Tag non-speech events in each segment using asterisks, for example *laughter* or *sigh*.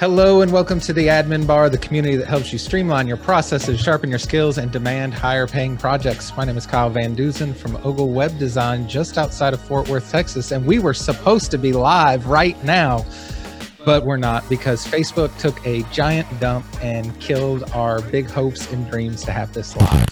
Hello and welcome to the Admin Bar, the community that helps you streamline your processes, sharpen your skills, and demand higher paying projects. My name is Kyle Van Deusen from Ogle Web Design, just outside of Fort Worth, Texas, and we were supposed to be live right now, but we're not because Facebook took a giant dump and killed our big hopes and dreams to have this live.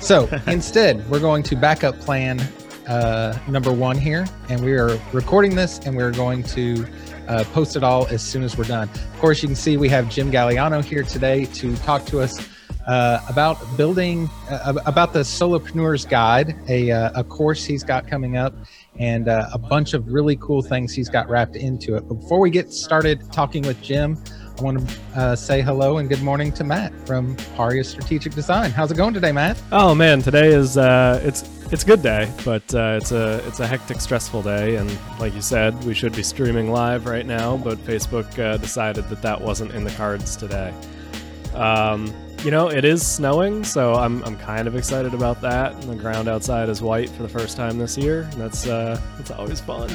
So *laughs* instead, we're going to backup plan uh, number one here, and we are recording this, and we're going to uh, post it all as soon as we're done. Of course, you can see we have Jim Galiano here today to talk to us uh, about building, uh, about the Solopreneur's Guide, a, uh, a course he's got coming up, and uh, a bunch of really cool things he's got wrapped into it. But before we get started talking with Jim, I want to uh, say hello and good morning to Matt from Paria Strategic Design. How's it going today, Matt? Oh man, today is uh, it's it's a good day, but uh, it's a it's a hectic, stressful day. And like you said, we should be streaming live right now, but Facebook uh, decided that that wasn't in the cards today. Um, you know, it is snowing, so I'm, I'm kind of excited about that. And the ground outside is white for the first time this year, and that's uh, that's always fun.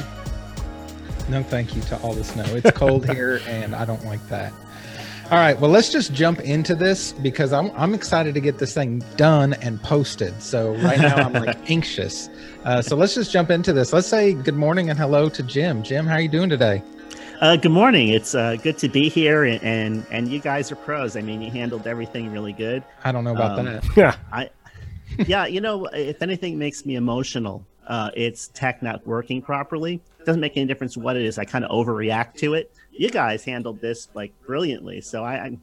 No, thank you to all the snow. It's cold *laughs* here, and I don't like that. All right, well, let's just jump into this because I'm I'm excited to get this thing done and posted. So right now I'm like *laughs* anxious. Uh, so let's just jump into this. Let's say good morning and hello to Jim. Jim, how are you doing today? Uh, good morning. It's uh, good to be here, and, and, and you guys are pros. I mean, you handled everything really good. I don't know about um, that. Yeah, I yeah, you know, if anything makes me emotional, uh, it's tech not working properly. It doesn't make any difference what it is. I kind of overreact to it you guys handled this like brilliantly. So I, I'm,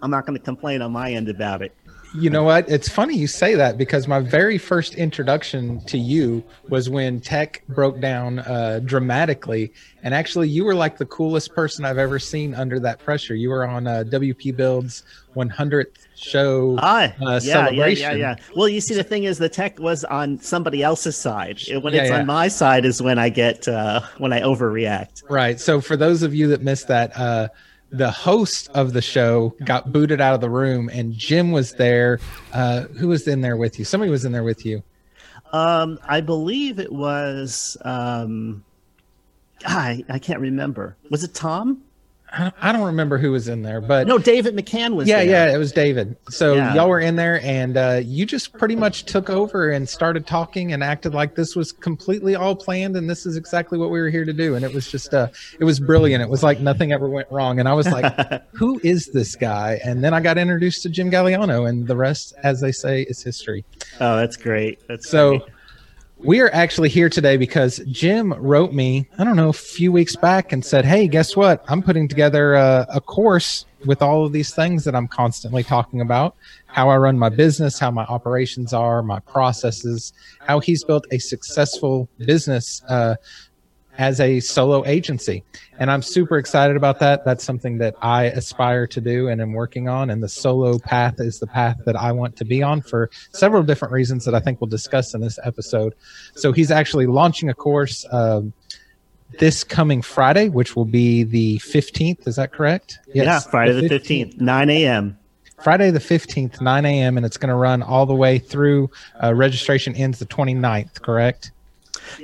I'm not going to complain on my end about it. You know what? It's funny you say that because my very first introduction to you was when tech broke down uh, dramatically. And actually, you were like the coolest person I've ever seen under that pressure. You were on uh, WP Build's 100th show ah, uh, yeah, celebration. Yeah, yeah, yeah. Well, you see, the thing is, the tech was on somebody else's side. When yeah, it's yeah. on my side, is when I get uh, when I overreact. Right. So, for those of you that missed that, uh, the host of the show got booted out of the room, and Jim was there. Uh, who was in there with you? Somebody was in there with you. Um, I believe it was. Um, I I can't remember. Was it Tom? I don't remember who was in there, but no, David McCann was. Yeah, there. yeah, it was David. So yeah. y'all were in there, and uh, you just pretty much took over and started talking and acted like this was completely all planned, and this is exactly what we were here to do. And it was just, uh, it was brilliant. It was like nothing ever went wrong, and I was like, *laughs* "Who is this guy?" And then I got introduced to Jim Galiano, and the rest, as they say, is history. Oh, that's great. That's so. Great. We are actually here today because Jim wrote me, I don't know, a few weeks back and said, Hey, guess what? I'm putting together a, a, course with all of these things that I'm constantly talking about how I run my business, how my operations are, my processes, how he's built a successful business uh, as a solo agency. And I'm super excited about that. That's something that I aspire to do and am working on. And the solo path is the path that I want to be on for several different reasons that I think we'll discuss in this episode. So he's actually launching a course um, this coming Friday, which will be the 15th. Is that correct? Yes, yeah, Friday the 15th, 15th 9 a.m. Friday the 15th, 9 a.m., and it's going to run all the way through. Uh, registration ends the 29th, correct?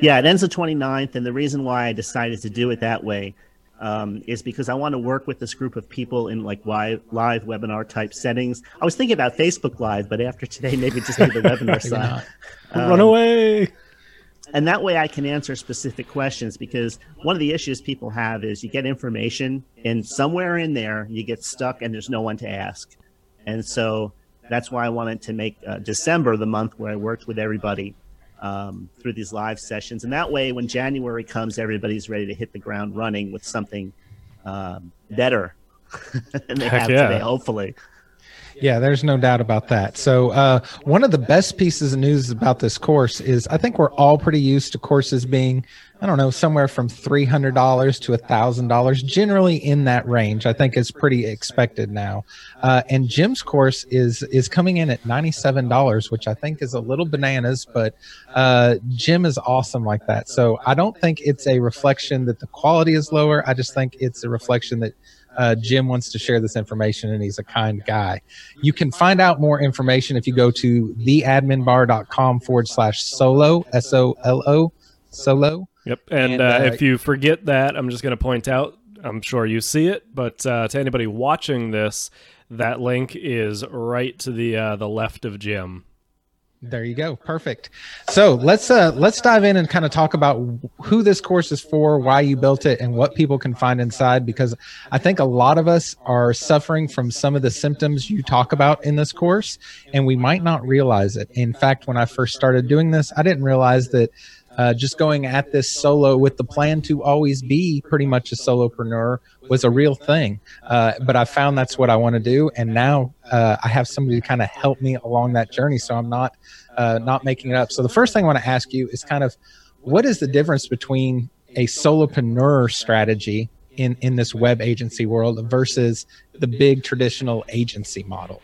Yeah, it ends the 29th. And the reason why I decided to do it that way um, is because I want to work with this group of people in like live, live webinar type settings. I was thinking about Facebook Live, but after today, maybe just do the *laughs* webinar side. Um, Run away. And that way I can answer specific questions because one of the issues people have is you get information and somewhere in there you get stuck and there's no one to ask. And so that's why I wanted to make uh, December the month where I worked with everybody um, through these live sessions. And that way, when January comes, everybody's ready to hit the ground running with something um, better *laughs* than they Heck have yeah. today, hopefully. Yeah, there's no doubt about that. So, uh, one of the best pieces of news about this course is I think we're all pretty used to courses being I don't know, somewhere from $300 to $1,000, generally in that range. I think is pretty expected now. Uh, and Jim's course is is coming in at $97, which I think is a little bananas, but uh, Jim is awesome like that. So I don't think it's a reflection that the quality is lower. I just think it's a reflection that uh, Jim wants to share this information and he's a kind guy. You can find out more information if you go to theadminbar.com forward slash solo, S O L O, solo. Yep. And, and uh, uh, if you forget that, I'm just going to point out I'm sure you see it, but uh, to anybody watching this, that link is right to the uh, the left of Jim. There you go. Perfect. So let's uh let's dive in and kind of talk about who this course is for, why you built it, and what people can find inside. Because I think a lot of us are suffering from some of the symptoms you talk about in this course, and we might not realize it. In fact, when I first started doing this, I didn't realize that uh, just going at this solo with the plan to always be pretty much a solopreneur was a real thing. Uh, but I found that's what I want to do, and now uh, I have somebody to kind of help me along that journey, so I'm not uh, not making it up. So the first thing I want to ask you is kind of what is the difference between a solopreneur strategy in in this web agency world versus the big traditional agency model?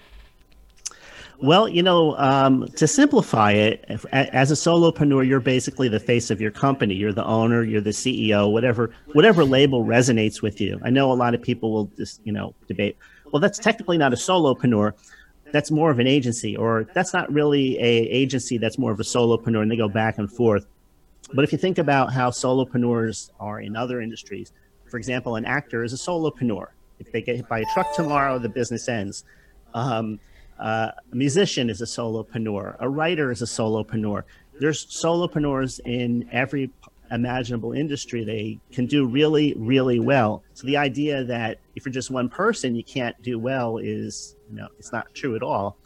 Well, you know, um, to simplify it, if, as a solopreneur, you're basically the face of your company. You're the owner, you're the CEO, whatever whatever label resonates with you. I know a lot of people will just, you know, debate. Well, that's technically not a solopreneur. That's more of an agency, or that's not really a agency. That's more of a solopreneur, and they go back and forth. But if you think about how solopreneurs are in other industries, for example, an actor is a solopreneur. If they get hit by a truck tomorrow, the business ends. Um, uh, a musician is a solopreneur. A writer is a solopreneur. There's solopreneurs in every imaginable industry. They can do really, really well. So the idea that if you're just one person, you can't do well is, you know, it's not true at all.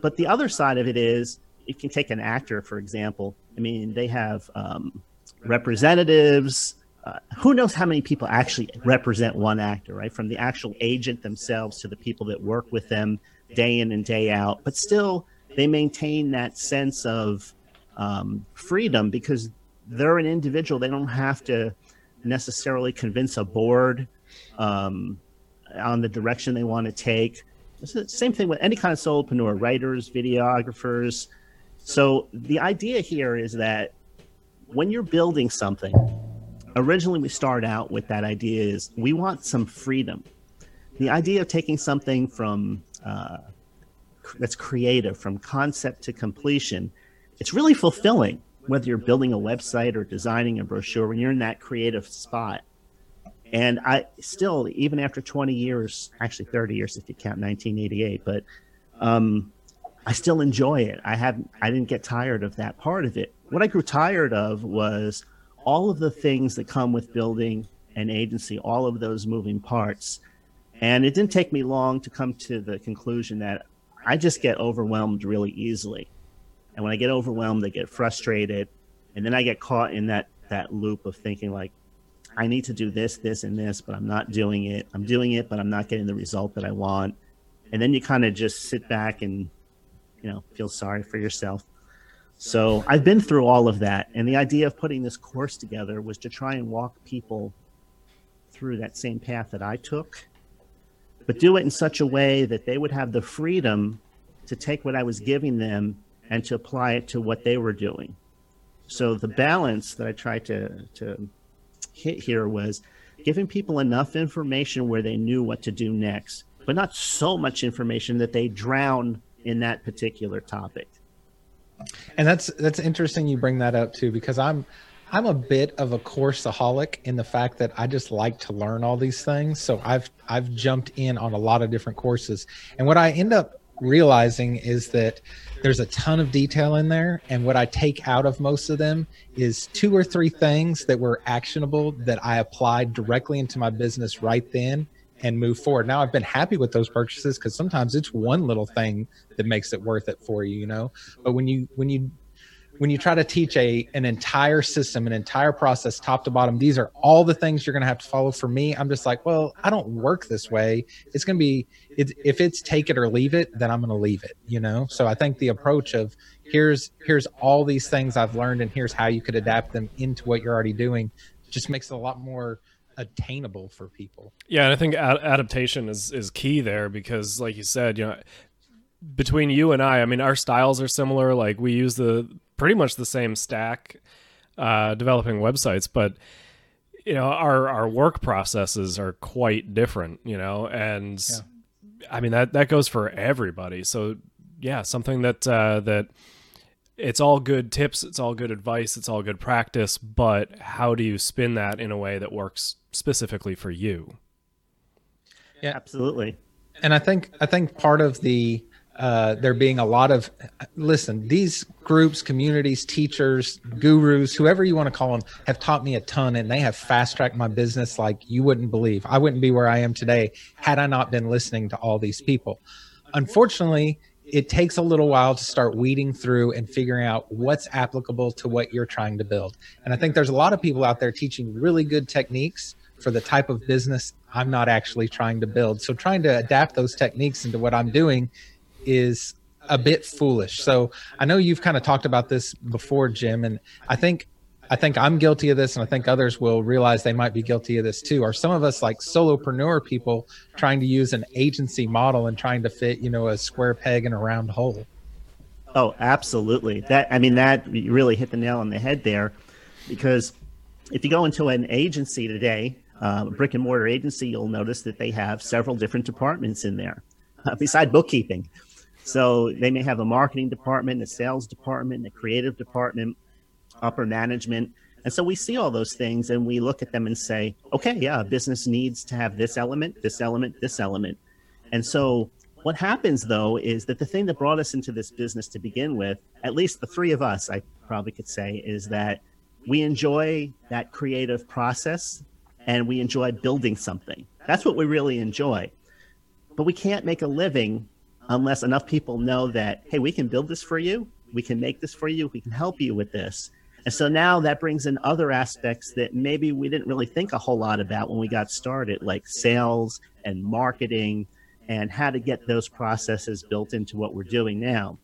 But the other side of it is, you can take an actor, for example. I mean, they have um, representatives. Uh, who knows how many people actually represent one actor, right? From the actual agent themselves to the people that work with them day in and day out, but still they maintain that sense of um, freedom because they're an individual. They don't have to necessarily convince a board um, on the direction they want to take. It's the same thing with any kind of solopreneur, writers, videographers. So the idea here is that when you're building something, originally we start out with that idea is we want some freedom. The idea of taking something from uh, that's creative from concept to completion, it's really fulfilling whether you're building a website or designing a brochure when you're in that creative spot. And I still, even after 20 years, actually 30 years if you count 1988, but um, I still enjoy it. I haven't, I didn't get tired of that part of it. What I grew tired of was all of the things that come with building an agency, all of those moving parts. And it didn't take me long to come to the conclusion that I just get overwhelmed really easily. And when I get overwhelmed, I get frustrated. And then I get caught in that, that loop of thinking like, I need to do this, this, and this, but I'm not doing it. I'm doing it, but I'm not getting the result that I want. And then you kind of just sit back and, you know, feel sorry for yourself. So I've been through all of that. And the idea of putting this course together was to try and walk people through that same path that I took but do it in such a way that they would have the freedom to take what I was giving them and to apply it to what they were doing. So the balance that I tried to, to hit here was giving people enough information where they knew what to do next, but not so much information that they drown in that particular topic. And that's that's interesting you bring that up too because I'm I'm a bit of a courseaholic in the fact that I just like to learn all these things. So I've I've jumped in on a lot of different courses. And what I end up realizing is that there's a ton of detail in there and what I take out of most of them is two or three things that were actionable that I applied directly into my business right then and move forward. Now I've been happy with those purchases because sometimes it's one little thing that makes it worth it for you, you know. But when you when you when you try to teach a an entire system, an entire process, top to bottom, these are all the things you're going to have to follow. For me, I'm just like, well, I don't work this way. It's going to be it, if it's take it or leave it, then I'm going to leave it. You know. So I think the approach of here's here's all these things I've learned, and here's how you could adapt them into what you're already doing, just makes it a lot more attainable for people. Yeah, and I think ad- adaptation is is key there because, like you said, you know, between you and I, I mean, our styles are similar. Like we use the pretty much the same stack uh, developing websites, but you know our our work processes are quite different. You know, and yeah. I mean that that goes for everybody. So yeah, something that uh, that it's all good tips, it's all good advice, it's all good practice, but how do you spin that in a way that works specifically for you? Yeah, absolutely. And I think I think part of the uh, there being a lot of listen these groups communities teachers gurus whoever you want to call them have taught me a ton and they have fast tracked my business like you wouldn't believe. I wouldn't be where i am today had i not been listening to all these people. Unfortunately it takes a little while to start weeding through and figuring out what's applicable to what you're trying to build. And i think there's a lot of people out there teaching really good techniques for the type of business i'm not actually trying to build. So trying to adapt those techniques into what i'm doing is a bit foolish. So I know you've kind of talked about this before, Jim, and I think I think I'm guilty of this, and I think others will realize they might be guilty of this too. Are some of us like solopreneur people trying to use an agency model and trying to fit, you know, a square peg in a round hole? Oh, absolutely. That I mean, that really hit the nail on the head there, because if you go into an agency today, uh, a brick and mortar agency, you'll notice that they have several different departments in there, uh, beside bookkeeping. So they may have a marketing department, a sales department, a creative department, upper management. And so we see all those things and we look at them and say, okay, yeah, business needs to have this element, this element, this element. And so what happens though is that the thing that brought us into this business to begin with, at least the three of us, I probably could say, is that we enjoy that creative process and we enjoy building something. That's what we really enjoy. But we can't make a living unless enough people know that, hey, we can build this for you, we can make this for you, we can help you with this. And so now that brings in other aspects that maybe we didn't really think a whole lot about when we got started, like sales and marketing and how to get those processes built into what we're doing now.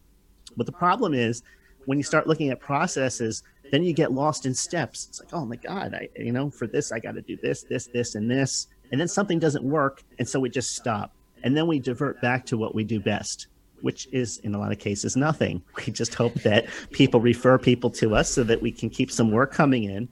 But the problem is when you start looking at processes, then you get lost in steps. It's like, oh my God, I, you know, for this, I got to do this, this, this, and this. And then something doesn't work. And so we just stop. And then we divert back to what we do best, which is in a lot of cases nothing. *laughs* We just hope that people refer people to us so that we can keep some work coming in.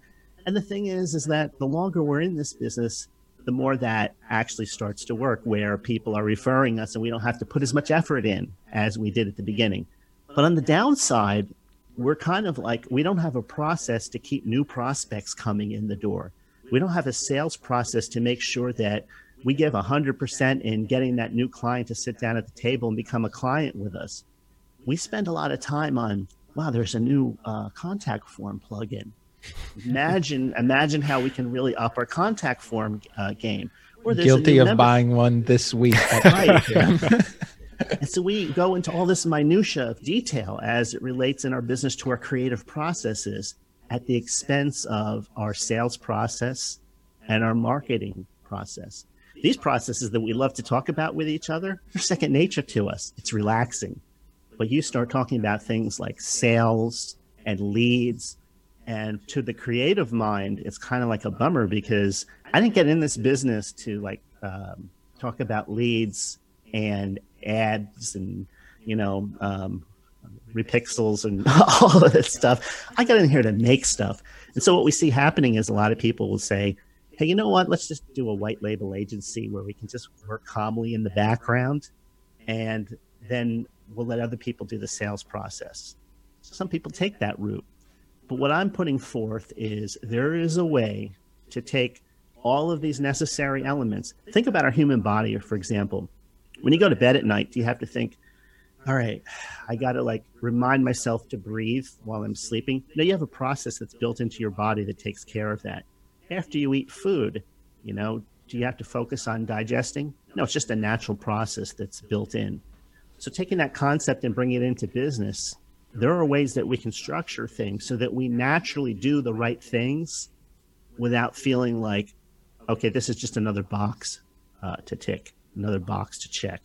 And the thing is, is that the longer we're in this business, the more that actually starts to work where people are referring us and we don't have to put as much effort in as we did at the beginning. But on the downside, we're kind of like we don't have a process to keep new prospects coming in the door. We don't have a sales process to make sure that we give 100% in getting that new client to sit down at the table and become a client with us. We spend a lot of time on, wow, there's a new uh, contact form plugin. Imagine, imagine how we can really up our contact form uh, game. Guilty of member- buying one this week. *laughs* right. and so we go into all this minutia of detail as it relates in our business to our creative processes at the expense of our sales process and our marketing process. These processes that we love to talk about with each other, they're second nature to us. It's relaxing. But you start talking about things like sales and leads, and to the creative mind, it's kind of like a bummer because I didn't get in this business to like um, talk about leads and ads and you know um, repixels and *laughs* all of this stuff. I got in here to make stuff, and so what we see happening is a lot of people will say, hey, you know what? Let's just do a white label agency where we can just work calmly in the background and then we'll let other people do the sales process. Some people take that route. But what I'm putting forth is there is a way to take all of these necessary elements. Think about our human body, for example. When you go to bed at night, do you have to think, all right, I got to like remind myself to breathe while I'm sleeping? No, you have a process that's built into your body that takes care of that after you eat food, you know, do you have to focus on digesting? No, it's just a natural process that's built in. So taking that concept and bringing it into business, there are ways that we can structure things so that we naturally do the right things without feeling like, okay, this is just another box uh, to tick, another box to check.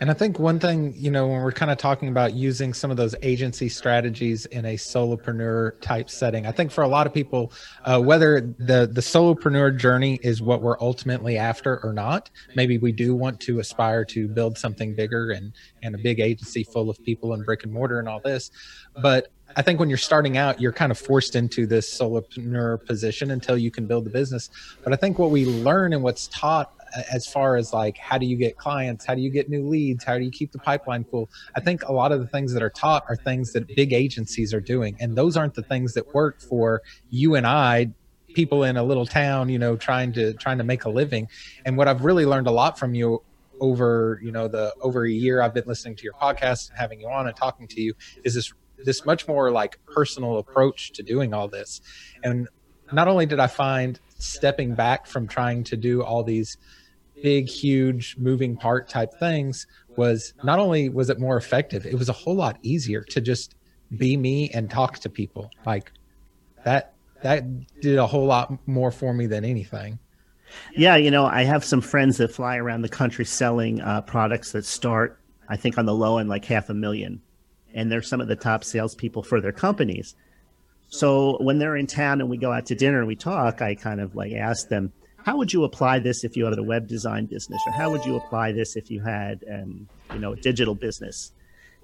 And I think one thing, you know, when we're kind of talking about using some of those agency strategies in a solopreneur type setting, I think for a lot of people, uh, whether the the solopreneur journey is what we're ultimately after or not, maybe we do want to aspire to build something bigger and and a big agency full of people and brick and mortar and all this, but I think when you're starting out, you're kind of forced into this solopreneur position until you can build the business. But I think what we learn and what's taught as far as like how do you get clients? How do you get new leads? How do you keep the pipeline full i think a lot of the things that are taught are things that big agencies are doing and those aren't the things that work for you and i people in a little town you know trying to trying to make a living. And what i've really learned a lot from you over you know the over a year i've been listening to your podcast and having you on and talking to you is this this much more like personal approach to doing all this. And not only did i find stepping back from trying to do all these big huge moving part type things was not only was it more effective it was a whole lot easier to just be me and talk to people. Like that that did a whole lot more for me than anything. Yeah you know i have some friends that fly around the country selling uh, products that start i think on the low end like half a million. And they're some of the top salespeople for their companies. So when they're in town and we go out to dinner and we talk, I kind of like ask them, how would you apply this if you had a web design business, or how would you apply this if you had, um, you know, a digital business?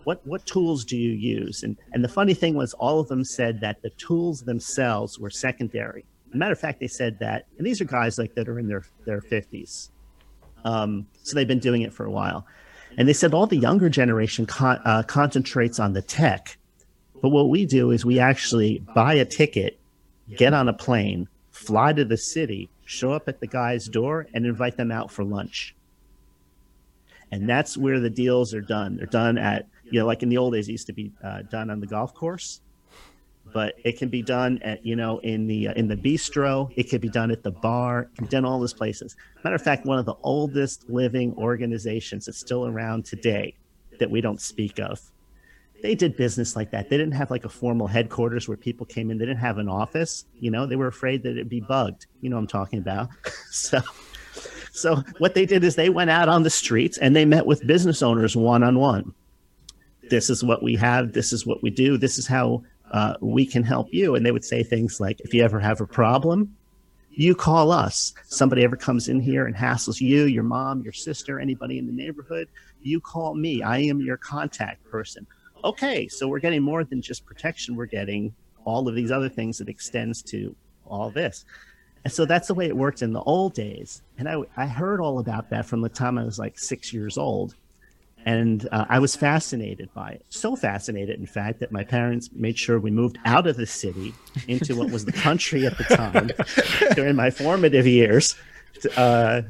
What what tools do you use? And and the funny thing was, all of them said that the tools themselves were secondary. Matter of fact, they said that, and these are guys like that are in their their fifties, um, so they've been doing it for a while, and they said all the younger generation con- uh, concentrates on the tech but what we do is we actually buy a ticket, get on a plane, fly to the city, show up at the guy's door, and invite them out for lunch. And that's where the deals are done. They're done at, you know, like in the old days, it used to be uh, done on the golf course, but it can be done at, you know, in the uh, in the bistro. It can be done at the bar. It can be done all those places. Matter of fact, one of the oldest living organizations that's still around today that we don't speak of they did business like that. They didn't have like a formal headquarters where people came in. They didn't have an office. You know, they were afraid that it'd be bugged. You know I'm talking about. *laughs* so, so what they did is they went out on the streets and they met with business owners one on one. This is what we have. This is what we do. This is how uh, we can help you. And they would say things like, if you ever have a problem, you call us. Somebody ever comes in here and hassles you, your mom, your sister, anybody in the neighborhood, you call me. I am your contact person okay, so we're getting more than just protection. We're getting all of these other things that extends to all this. And so that's the way it worked in the old days. And I, I heard all about that from the time I was like six years old. And uh, I was fascinated by it. So fascinated, in fact, that my parents made sure we moved out of the city into what was the country at the time *laughs* during my formative years. Uh,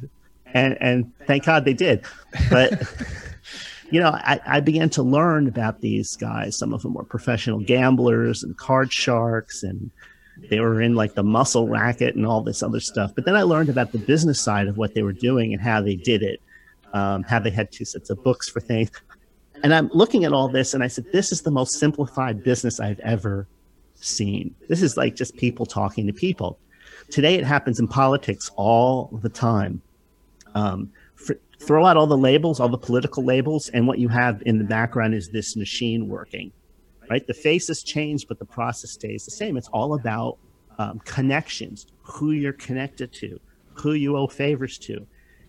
and, and thank God they did. But you know, I, I, began to learn about these guys. Some of them were professional gamblers and card sharks, and they were in like the muscle racket and all this other stuff. But then I learned about the business side of what they were doing and how they did it, um, how they had two sets of books for things. And I'm looking at all this, and I said, this is the most simplified business I've ever seen. This is like just people talking to people. Today, it happens in politics all the time. Um, throw out all the labels, all the political labels, and what you have in the background is this machine working, right? The faces change, but the process stays the same. It's all about um, connections, who you're connected to, who you owe favors to.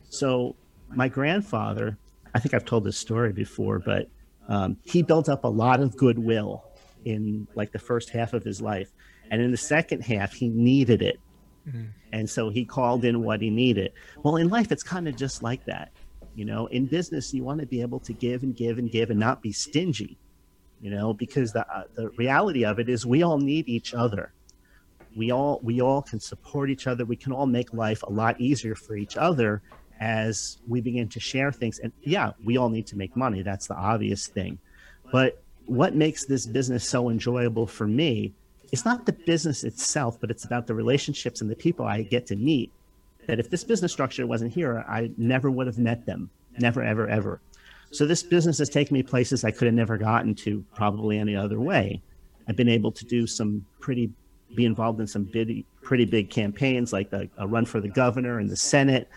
So, my grandfather, I think I've told this story before, but um, he built up a lot of goodwill in like the first half of his life. And in the second half, he needed it. Mm-hmm. And so he called in what he needed. Well, in life, it's kind of just like that. You know, in business, you want to be able to give and give and give and not be stingy. You know, because the uh, the reality of it is we all need each other. We all we all can support each other. We can all make life a lot easier for each other as we begin to share things. And yeah, we all need to make money. That's the obvious thing. But what makes this business so enjoyable for me it's not the business itself, but it's about the relationships and the people I get to meet that if this business structure wasn't here, I never would have met them. Never, ever, ever. So this business has taken me places I could have never gotten to probably any other way. I've been able to do some pretty, be involved in some big, pretty big campaigns like the, a run for the governor and the Senate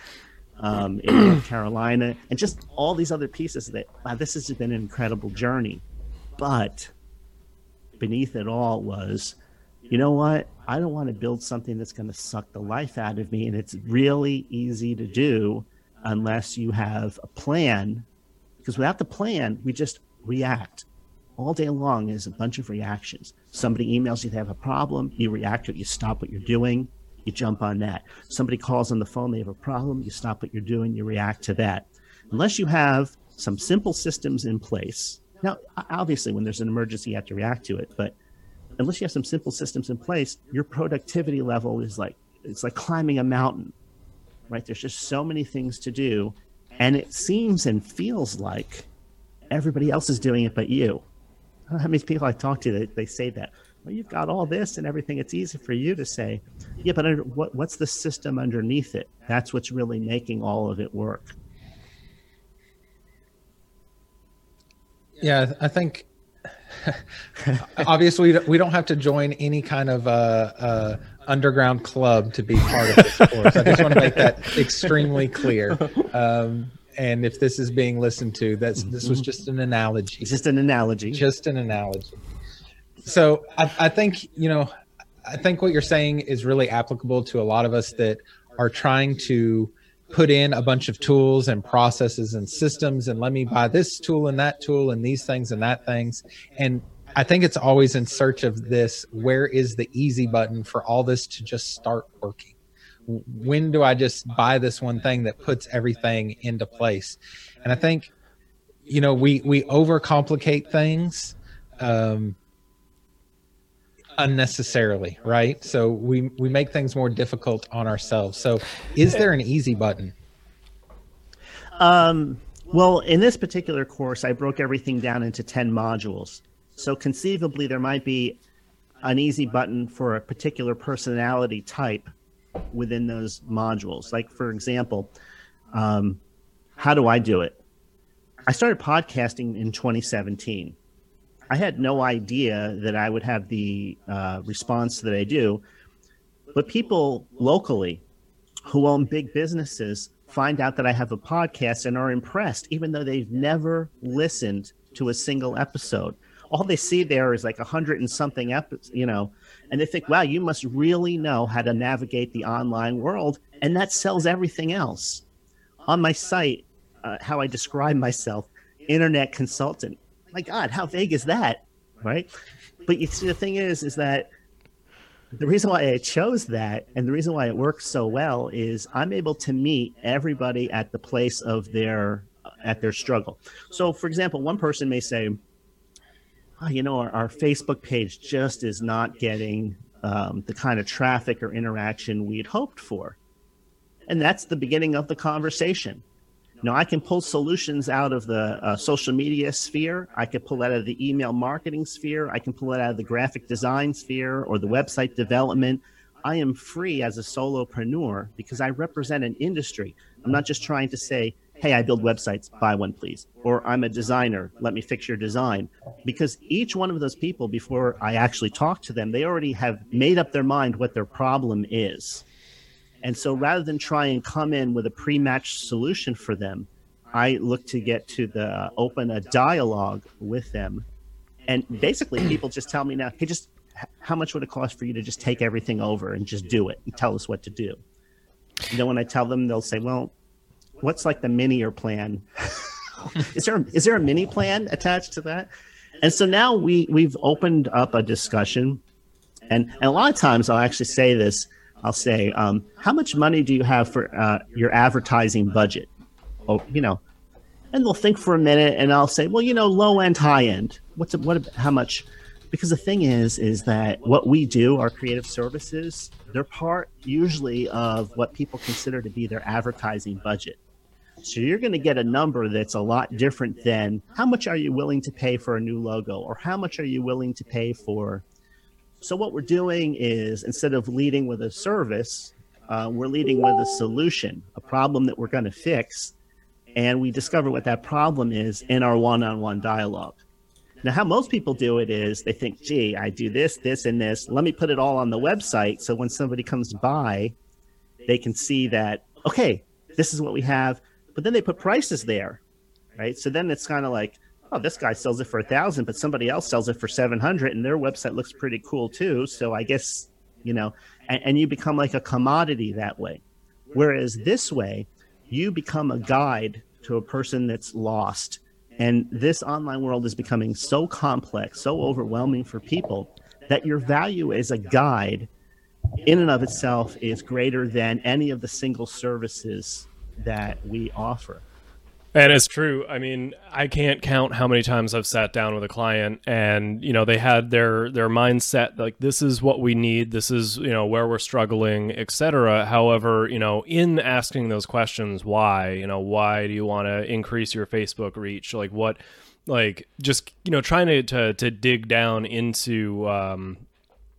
um, in North Carolina, and just all these other pieces that, wow, this has been an incredible journey. But beneath it all was you know what? I don't want to build something that's going to suck the life out of me. And it's really easy to do unless you have a plan. Because without the plan, we just react. All day long is a bunch of reactions. Somebody emails you they have a problem, you react to it, you stop what you're doing, you jump on that. Somebody calls on the phone, they have a problem, you stop what you're doing, you react to that. Unless you have some simple systems in place. Now, obviously, when there's an emergency, you have to react to it, but unless you have some simple systems in place, your productivity level is like it's like climbing a mountain, right? There's just so many things to do, and it seems and feels like everybody else is doing it but you. *laughs* How many people I talk to, they, they say that. Well, you've got all this and everything. It's easy for you to say, yeah, but under, what, what's the system underneath it? That's what's really making all of it work. Yeah, I think *laughs* obviously we don't have to join any kind of uh, uh, underground club to be part of this course. I just want to make that extremely clear. Um, and if this is being listened to, that's this was just an analogy. It's just an analogy. Just an analogy. So I, I think you know, I think what you're saying is really applicable to a lot of us that are trying to put in a bunch of tools and processes and systems and let me buy this tool and that tool and these things and that things. And i think it's always in search of this where is the easy button for all this to just start working? When do i just buy this one thing that puts everything into place? And i think you know we we overcomplicate things um unnecessarily, right? So we we make things more difficult on ourselves. So is there an easy button? Um well, in this particular course, I broke everything down into 10 modules. So conceivably there might be an easy button for a particular personality type within those modules. Like for example, um, how do I do it? I started podcasting in 2017 I had no idea that I would have the uh, response that I do. But people locally who own big businesses find out that I have a podcast and are impressed, even though they've never listened to a single episode. All they see there is like a hundred and something episodes, you know, and they think, wow, you must really know how to navigate the online world. And that sells everything else. On my site, uh, how I describe myself, internet consultant my God, how vague is that? Right. But you see, the thing is, is that the reason why I chose that and the reason why it works so well is I'm able to meet everybody at the place of their at their struggle. So, for example, one person may say, oh, you know, our, our, Facebook page just is not getting um, the kind of traffic or interaction we'd hoped for. And that's the beginning of the conversation. Now, I can pull solutions out of the uh, social media sphere. I can pull out of the email marketing sphere. I can pull it out of the graphic design sphere or the website development. I am free as a solopreneur because I represent an industry. I'm not just trying to say, hey, I build websites, buy one, please. Or I'm a designer, let me fix your design. Because each one of those people, before I actually talk to them, they already have made up their mind what their problem is. And so rather than try and come in with a pre-matched solution for them, I look to get to the uh, open a dialogue with them. And basically people just tell me now, hey, just how much would it cost for you to just take everything over and just do it and tell us what to do? You know, when I tell them, they'll say, well, what's like the mini or plan? *laughs* is there is there a mini plan attached to that? And so now we we've opened up a discussion, and, and a lot of times I'll actually say this I'll say, um, how much money do you have for uh, your advertising budget? Oh, you know, and they'll think for a minute, and I'll say, well, you know, low end, high end. What's a, what? How much? Because the thing is, is that what we do, our creative services, they're part usually of what people consider to be their advertising budget. So you're going to get a number that's a lot different than how much are you willing to pay for a new logo, or how much are you willing to pay for so what we're doing is instead of leading with a service, uh, we're leading with a solution, a problem that we're going to fix, and we discover what that problem is in our one-on-one dialogue. Now, how most people do it is they think, "Gee, I do this, this, and this. Let me put it all on the website, so when somebody comes by, they can see that okay, this is what we have." But then they put prices there, right? So then it's kind of like, oh, this guy sells it for a thousand, but somebody else sells it for 700 and their website looks pretty cool too. So I guess, you know, and, and you become like a commodity that way. Whereas this way, you become a guide to a person that's lost. And this online world is becoming so complex, so overwhelming for people that your value as a guide in and of itself is greater than any of the single services that we offer. And it's true. I mean, I can't count how many times I've sat down with a client and, you know, they had their their mindset like this is what we need, this is, you know, where we're struggling, etc. However, you know, in asking those questions, why, you know, why do you want to increase your Facebook reach? Like what like just, you know, trying to to, to dig down into um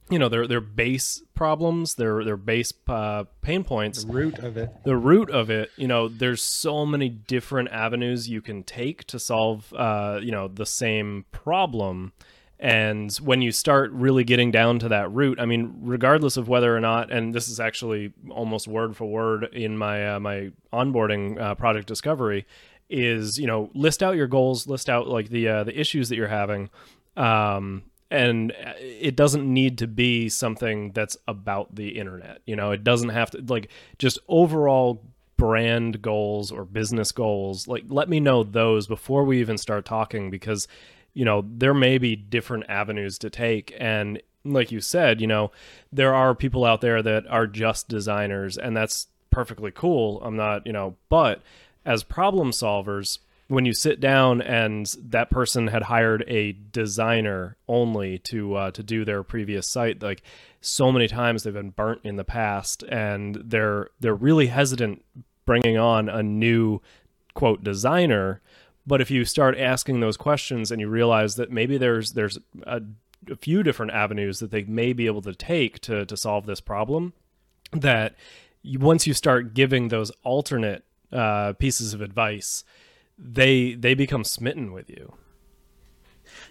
you know their their base problems, their their base uh, pain points, the root of it. The root of it, you know, there's so many different avenues you can take to solve, uh, you know, the same problem. And when you start really getting down to that root, I mean, regardless of whether or not, and this is actually almost word for word in my uh, my onboarding uh, project discovery, is you know list out your goals, list out like the uh, the issues that you're having, um, and uh, it doesn't need to be something that's about the internet you know? It doesn't have to like just overall brand goals or business goals like let me know those before we even start talking because you know there may be different avenues to take. And like you said you know there are people out there that are just designers and that's perfectly cool. I'm not you know but as problem solvers when you sit down and that person had hired a designer only to uh, to do their previous site like so many times they've been burnt in the past and they're they're really hesitant bringing on a new quote designer. But if you start asking those questions and you realize that maybe there's there's a, a few different avenues that they may be able to take to to solve this problem that once you start giving those alternate uh, pieces of advice they they become smitten with you.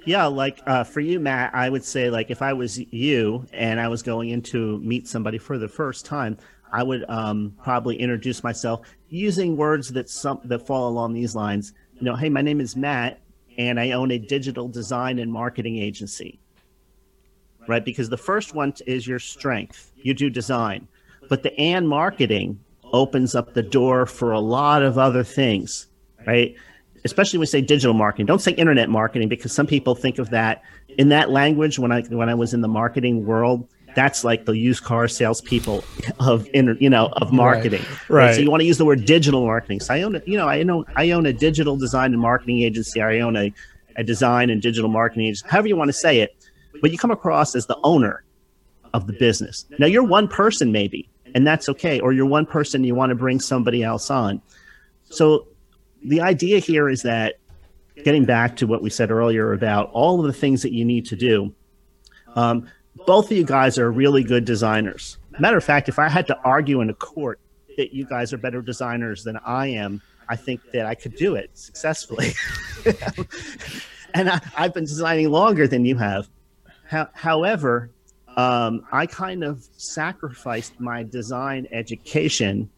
Yeah, like uh, for you, Matt, I would say like if I was you and I was going in to meet somebody for the first time, I would um, probably introduce myself using words that some that fall along these lines. You know, hey, my name is Matt, and I own a digital design and marketing agency. Right, because the first one is your strength. You do design, but the and marketing opens up the door for a lot of other things right? Especially when we say digital marketing. Don't say internet marketing because some people think of that in that language. When I when I was in the marketing world, that's like the used car salespeople of inter, you know of marketing. Right. right. So you want to use the word digital marketing. So I own a, you know I own I own a digital design and marketing agency. I own a, a design and digital marketing agency. However you want to say it, but you come across as the owner of the business. Now you're one person maybe, and that's okay. Or you're one person you want to bring somebody else on. So the idea here is that getting back to what we said earlier about all of the things that you need to do, um, both of you guys are really good designers. Matter of fact, if I had to argue in a court that you guys are better designers than I am, I think that I could do it successfully. *laughs* and I, have been designing longer than you have. How, however, um, I kind of sacrificed my design education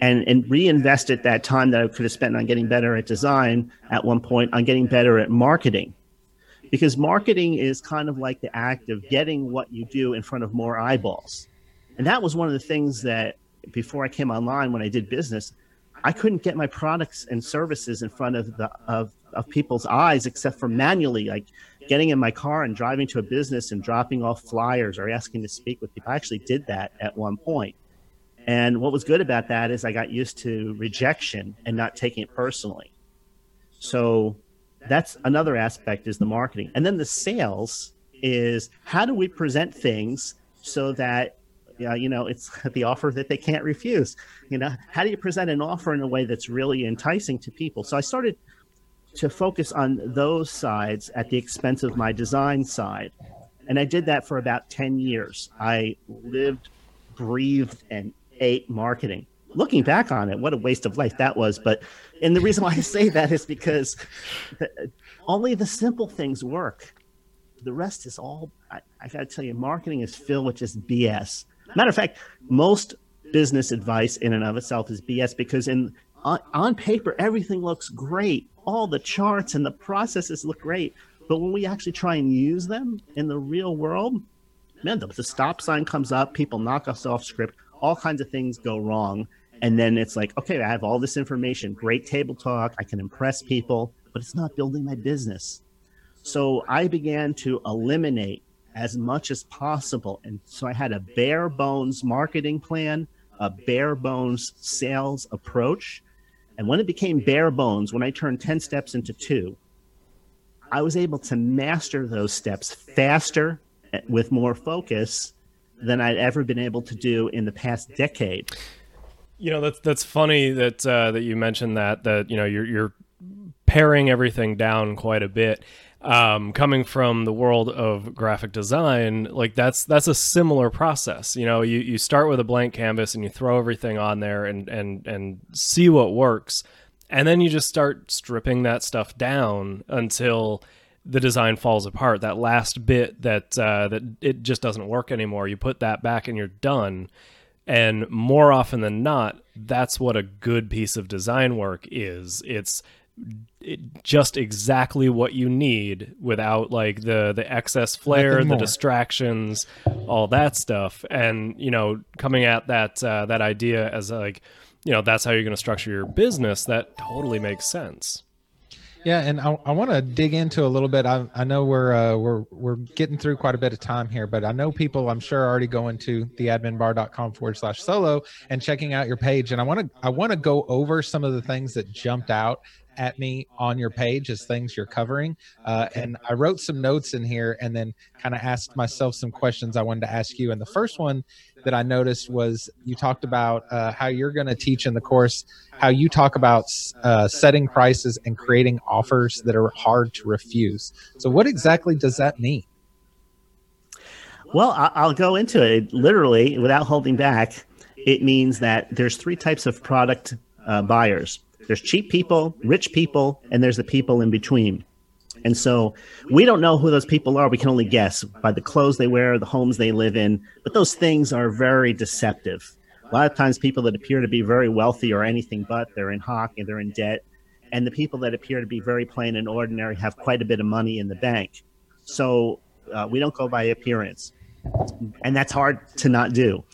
and and reinvested that time that I could have spent on getting better at design at one point on getting better at marketing. Because marketing is kind of like the act of getting what you do in front of more eyeballs. And that was one of the things that before I came online when I did business, I couldn't get my products and services in front of the of, of people's eyes except for manually like getting in my car and driving to a business and dropping off flyers or asking to speak with people. I actually did that at one point and what was good about that is I got used to rejection and not taking it personally. So that's another aspect is the marketing. And then the sales is how do we present things so that uh, you know it's *laughs* the offer that they can't refuse you know how do you present an offer in a way that's really enticing to people so i started to focus on those sides at the expense of my design side and i did that for about 10 years i lived breathed and eight marketing. Looking back on it, what a waste of life that was. But and the reason why I say that is because only the simple things work. The rest is all I, I got to tell you, marketing is filled with just BS. Matter of fact, most business advice in and of itself is BS because in on, on paper everything looks great. All the charts and the processes look great, but when we actually try and use them in the real world, man, the, the stop sign comes up, people knock us off script all kinds of things go wrong. And then it's like, okay, I have all this information, great table talk, I can impress people, but it's not building my business. So I began to eliminate as much as possible. And so I had a bare bones marketing plan, a bare bones sales approach. And when it became bare bones, when I turned 10 steps into two, I was able to master those steps faster with more focus than I'd ever been able to do in the past decade. You know that's that's funny that uh, that you mentioned that that you know you're you're paring everything down quite a bit. Um, coming from the world of graphic design, like that's that's a similar process. You know, you, you start with a blank canvas and you throw everything on there and and and see what works, and then you just start stripping that stuff down until the design falls apart. That last bit that uh, that it just doesn't work anymore. You put that back and you're done. And more often than not, that's what a good piece of design work is. It's it, just exactly what you need without like the the excess flair, the distractions, all that stuff. And you know, coming at that uh, that idea as like, you know, that's how you're going to structure your business. That totally makes sense. Yeah, and I, I want to dig into a little bit. I, I know we're uh, we're we're getting through quite a bit of time here, but I know people I'm sure are already going to theadminbar.com forward slash solo and checking out your page. And I want to I want to go over some of the things that jumped out at me on your page as things you're covering. Uh, and I wrote some notes in here and then kind of asked myself some questions I wanted to ask you. And the first one that I noticed was you talked about uh, how you're going to teach in the course how you talk about uh, setting prices and creating offers that are hard to refuse. So, what exactly does that mean? Well, I'll go into it literally without holding back. It means that there's three types of product uh, buyers. There's cheap people, rich people, and there's the people in between. And so we don't know who those people are. We can only guess by the clothes they wear, the homes they live in. But those things are very deceptive. A lot of times, people that appear to be very wealthy are anything but. They're in hock and they're in debt. And the people that appear to be very plain and ordinary have quite a bit of money in the bank. So uh, we don't go by appearance. And that's hard to not do.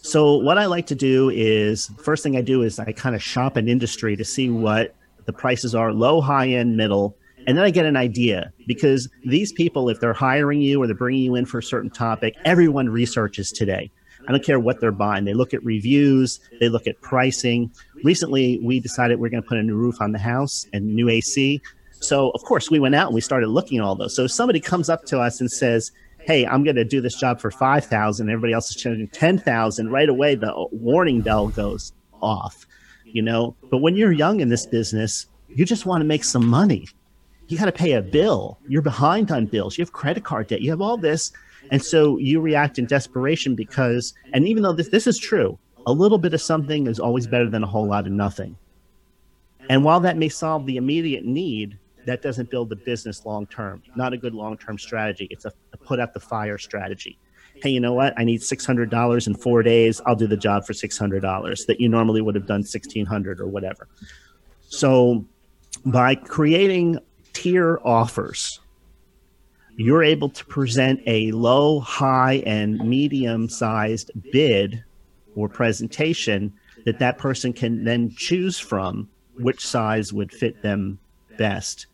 So what I like to do is first thing I do is I kind of shop an industry to see what the prices are low, high end, middle, and then I get an idea because these people, if they're hiring you or they're bringing you in for a certain topic, everyone researches today. I don't care what they're buying. They look at reviews, they look at pricing. Recently, we decided we're going to put a new roof on the house and new AC. So, of course, we went out and we started looking at all those. So, if somebody comes up to us and says, Hey, I'm going to do this job for 5,000, everybody else is charging 10,000, right away the warning bell goes off, you know. But when you're young in this business, you just want to make some money you got to pay a bill. You're behind on bills. You have credit card debt. You have all this. And so you react in desperation because, and even though this, this is true, a little bit of something is always better than a whole lot of nothing. And while that may solve the immediate need, that doesn't build the business long term. Not a good long term strategy. It's a, a put out the fire strategy. Hey, you know what? I need six hundred dollars in four days. I'll do the job for six hundred dollars that you normally would have done sixteen hundred or whatever. So, by creating tier offers, you're able to present a low, high, and medium sized bid or presentation that that person can then choose from which size would fit them best.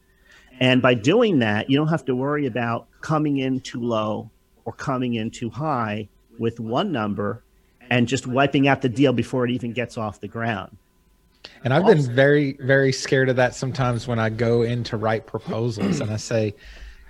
And by doing that, you don't have to worry about coming in too low or coming in too high with one number and just wiping out the deal before it even gets off the ground. And I've been very, very scared of that sometimes when I go in to write proposals and I say,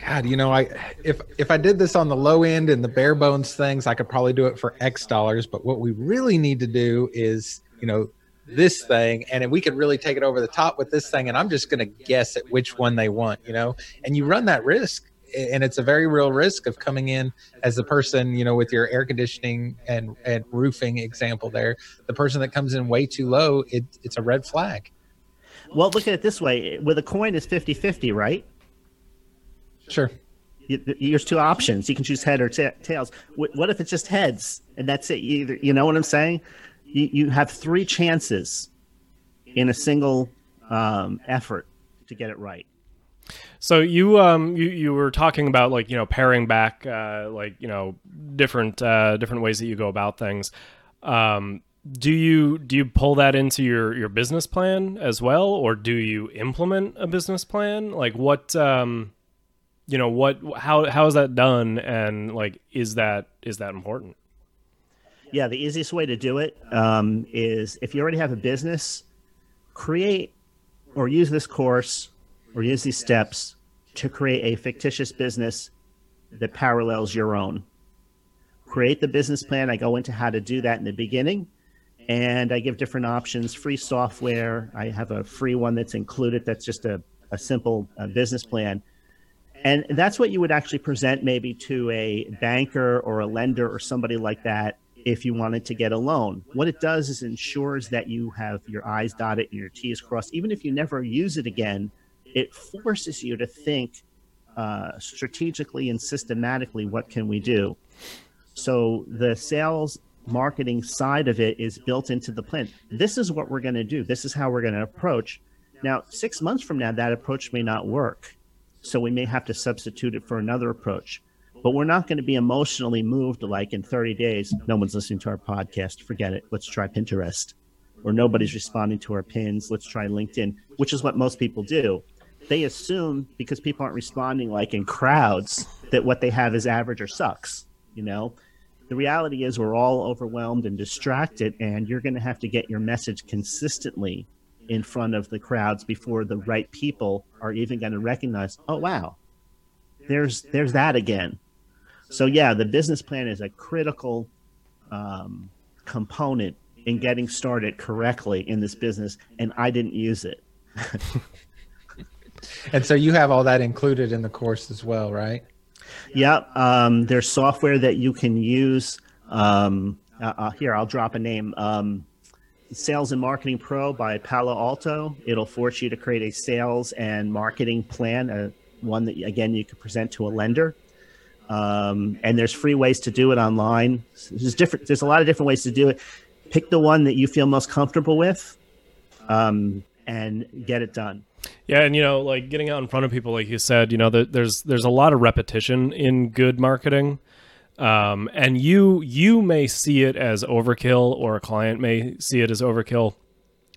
God, you know, I if if I did this on the low end and the bare bones things, I could probably do it for X dollars. But what we really need to do is, you know, this thing, and we could really take it over the top with this thing. And I'm just going to guess at which one they want, you know. And you run that risk and it's a very real risk of coming in as the person you know with your air conditioning and and roofing example there. The person that comes in way too low it, it's a red flag. Well look at it this way. With a coin is 50 50 right? Sure. There's two options. You can choose head or t- tails. What if it's just heads and that's it? Either you know what i'm saying? You, you have three chances in a single um, effort to get it right so you um you, you were talking about like you know paring back uh, like you know different uh, different ways that you go about things. Um, do you do you pull that into your your business plan as well, or do you implement a business plan? Like what um you know what how how is that done and like is that is that important yeah the easiest way to do it um, is if you already have a business create or use this course or use these steps to create a fictitious business that parallels your own. Create the business plan. I go into how to do that in the beginning and i give different options. Free software. I have a free one that's included. That's just a, a simple uh, business plan. And that's what you would actually present maybe to a banker or a lender or somebody like that if you wanted to get a loan. What it does is ensures that you have your I's dotted and your T's crossed. Even if you never use it again, it forces you to think uh, strategically and systematically what can we do. So the sales marketing side of it is built into the plan. This is what we're going to do. This is how we're going to approach. Now, six months from now, that approach may not work so we may have to substitute it for another approach. But we're not going to be emotionally moved like in 30 days, no one's listening to our podcast. Forget it. Let's try Pinterest. Or nobody's responding to our pins. Let's try LinkedIn, which is what most people do. They assume because people aren't responding like in crowds that what they have is average or sucks. You know, the reality is we're all overwhelmed and distracted, and you're going to have to get your message consistently in front of the crowds before the right people are even going to recognize oh wow there's there's that again so yeah the business plan is a critical um, component in getting started correctly in this business and i didn't use it *laughs* and so you have all that included in the course as well right yeah um, there's software that you can use um, uh, uh, here i'll drop a name um, Sales and Marketing Pro by Palo Alto. It'll force you to create a sales and marketing plan, uh, one that again you could present to a lender. Um, and there's free ways to do it online. There's different. There's a lot of different ways to do it. Pick the one that you feel most comfortable with, um, and get it done. Yeah, and you know, like getting out in front of people, like you said, you know, there's there's a lot of repetition in good marketing. Um, and you you may see it as overkill, or a client may see it as overkill.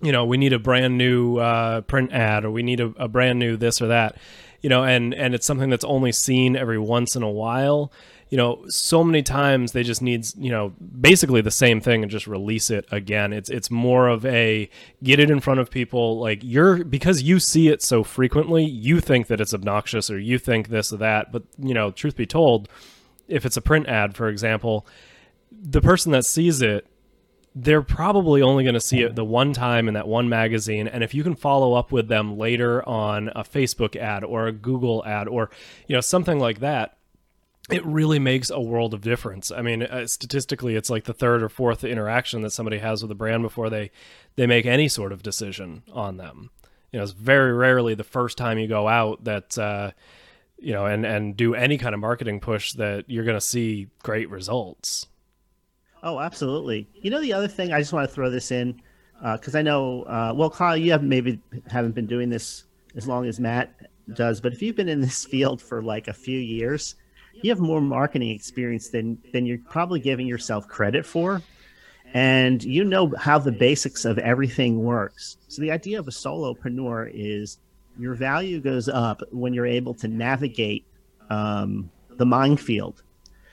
You know, we need a brand new uh, print ad, or we need a, a brand new this or that. You know, and and it's something that's only seen every once in a while you know so many times they just needs you know basically the same thing and just release it again. It's it's more of a get it in front of people. Like you're because you see it so frequently you think that it's obnoxious or you think this or that. But you know truth be told if it's a print ad, for example, the person that sees it, they're probably only going to see it the one time in that one magazine. And if you can follow up with them later on a Facebook ad or a Google ad or you know something like that, it really makes a world of difference. I mean, uh, statistically, it's like the third or fourth interaction that somebody has with a brand before they they make any sort of decision on them. You know, it's very rarely the first time you go out that. Uh, you know, and and do any kind of marketing push that you're going to see great results. Oh, absolutely. You know, the other thing I just want to throw this in because uh, I know, uh, well, Kyle, you have maybe haven't been doing this as long as Matt does, but if you've been in this field for like a few years, you have more marketing experience than than you're probably giving yourself credit for, and you know how the basics of everything works. So the idea of a solopreneur is your value goes up when you're able to navigate um, the minefield,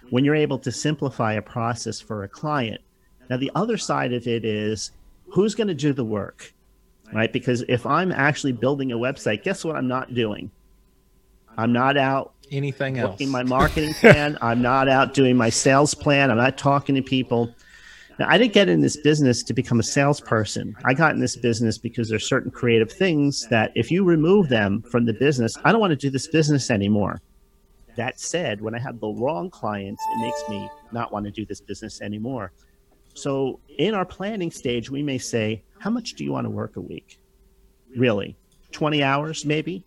when you're able to simplify a process for a client. Now, the other side of it is who's going to do the work, right? Because if I'm actually building a website, guess what I'm not doing? I'm not out anything else. Working my marketing plan. I'm not out doing my sales plan. I'm not talking to people. Now, I didn't get in this business to become a salesperson. I got in this business because there's certain creative things that if you remove them from the business, I don't want to do this business anymore. That said, when I have the wrong clients, it makes me not want to do this business anymore. So, in our planning stage, we may say, How much do you want to work a week? Really? 20 hours, maybe?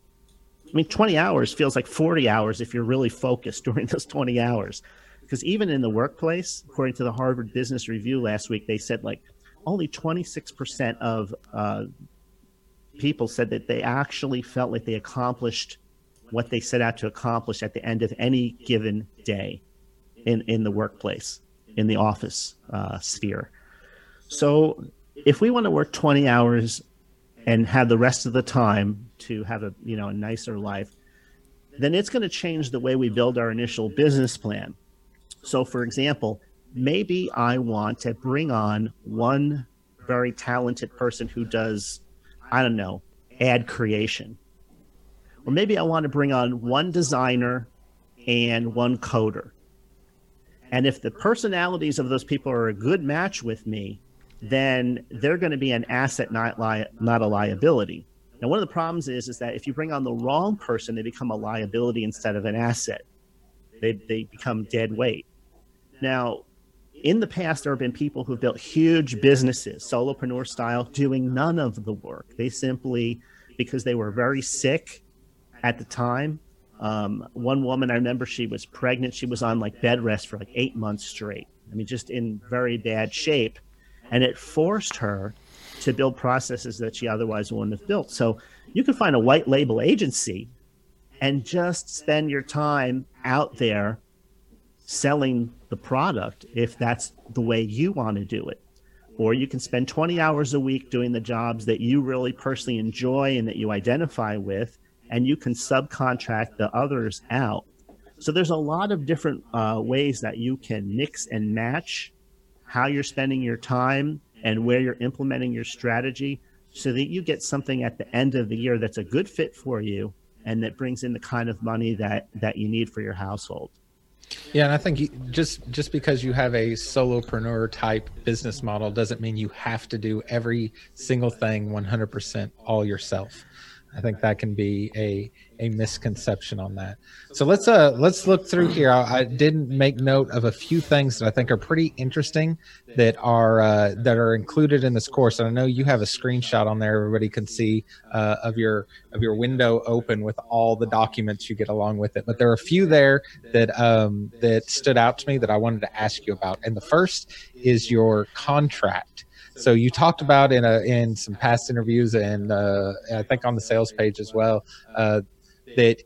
I mean, 20 hours feels like 40 hours if you're really focused *laughs* during those 20 hours because even in the workplace, according to the Harvard Business Review last week, they said like only 26% of uh, people said that they actually felt like they accomplished what they set out to accomplish at the end of any given day in, in the workplace, in the office uh, sphere. So if we want to work 20 hours and have the rest of the time to have a you know a nicer life then it's going to change the way we build our initial business plan. So, for example, maybe I want to bring on one very talented person who does, I don't know, ad creation. Or maybe I want to bring on one designer and one coder. And if the personalities of those people are a good match with me, then they're going to be an asset, not li- not a liability. Now, one of the problems is is that if you bring on the wrong person, they become a liability instead of an asset. They they become dead weight. Now, in the past, there have been people who've built huge businesses, solopreneur style, doing none of the work. They simply, because they were very sick at the time. Um, one woman, I remember she was pregnant. She was on like bed rest for like eight months straight. I mean, just in very bad shape. And it forced her to build processes that she otherwise wouldn't have built. So you can find a white label agency and just spend your time out there selling the product if that's the way you want to do it. Or you can spend 20 hours a week doing the jobs that you really personally enjoy and that you identify with, and you can subcontract the others out. So there's a lot of different uh, ways that you can mix and match how you're spending your time and where you're implementing your strategy so that you get something at the end of the year that's a good fit for you and that brings in the kind of money that that you need for your household. Yeah, and I think just just because you have a solopreneur type business model doesn't mean you have to do every single thing 100% all yourself. I think that can be a a misconception on that. So let's uh let's look through here. I, I did make note of a few things that I think are pretty interesting that are uh, that are included in this course. And I know you have a screenshot on there. Everybody can see uh, of your of your window open with all the documents you get along with it. But there are a few there that um, that stood out to me that I wanted to ask you about. And the first is your contract. So you talked about in a in some past interviews and uh, I think on the sales page as well uh, that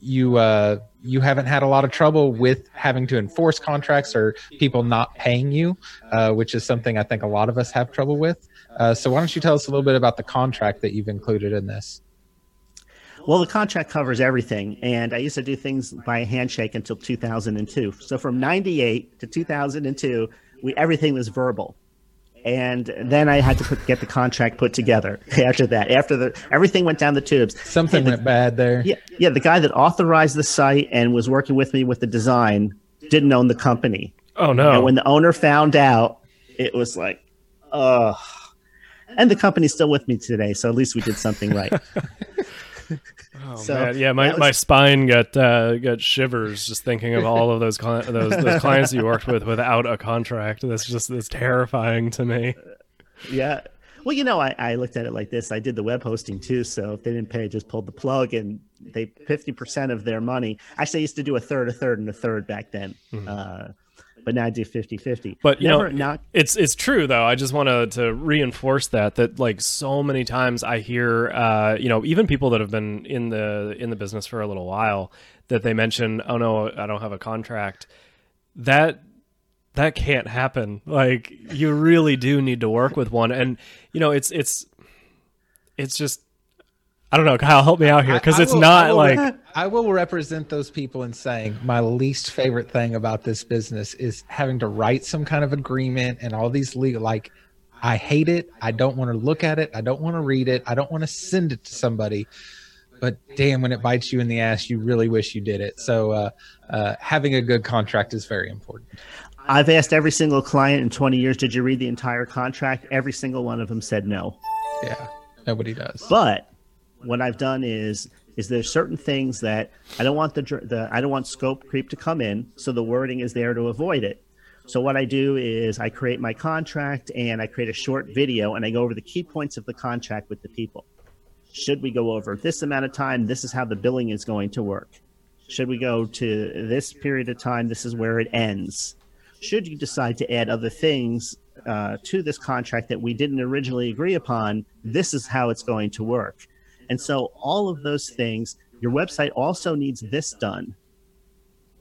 you uh, you haven't had a lot of trouble with having to enforce contracts or people not paying you, uh, which is something I think a lot of us have trouble with. Uh, so why don't you tell us a little bit about the contract that you've included in this? Well, the contract covers everything, and I used to do things by handshake until 2002. So from 98 to 2002, we everything was verbal and then I had to put, get the contract put together. *laughs* After that, after the everything went down the tubes, something the, went bad there. Yeah, yeah. The guy that authorized the site and was working with me with the design didn't own the company. Oh no! And when the owner found out, it was like, ugh. And the company's still with me today, so at least we did something right. *laughs* Oh, so man. yeah, my, was... my spine got uh, got shivers just thinking of all of those cli- those, those clients you worked with without a contract. That's just that's terrifying to me. Yeah. Well, you know, I, I looked at it like this. I did the web hosting too, so if they didn't pay, I just pulled the plug, and they fifty percent of their money. Actually, I used to do a third, a third, and a third back then. Mm-hmm. Uh, but now I do 50 50. But you Never, know, not... it's it's true though. I just want to to reinforce that that like so many times I hear, uh, you know, even people that have been in the in the business for a little while that they mention, oh no, I don't have a contract. That that can't happen. Like you really do need to work with one, and you know, it's it's it's just I don't know, Kyle, help me out here because it's will, not will, like I will represent those people in saying my least favorite thing about this business is having to write some kind of agreement and all these legal like I hate it. I don't want to look at it. I don't want to read it. I don't want to send it to somebody. But damn, when it bites you in the ass, you really wish you did it. So uh, uh, having a good contract is very important. I've asked every single client in 20 years, did you read the entire contract? Every single one of them said no. Yeah, nobody does. But what I've done is is there certain things that I don't want the, the I don't want scope creep to come in, so the wording is there to avoid it. So what I do is I create my contract and I create a short video and I go over the key points of the contract with the people. Should we go over this amount of time? This is how the billing is going to work. Should we go to this period of time? This is where it ends. Should you decide to add other things uh, to this contract that we didn't originally agree upon, this is how it's going to work. And so all of those things, your website also needs this done,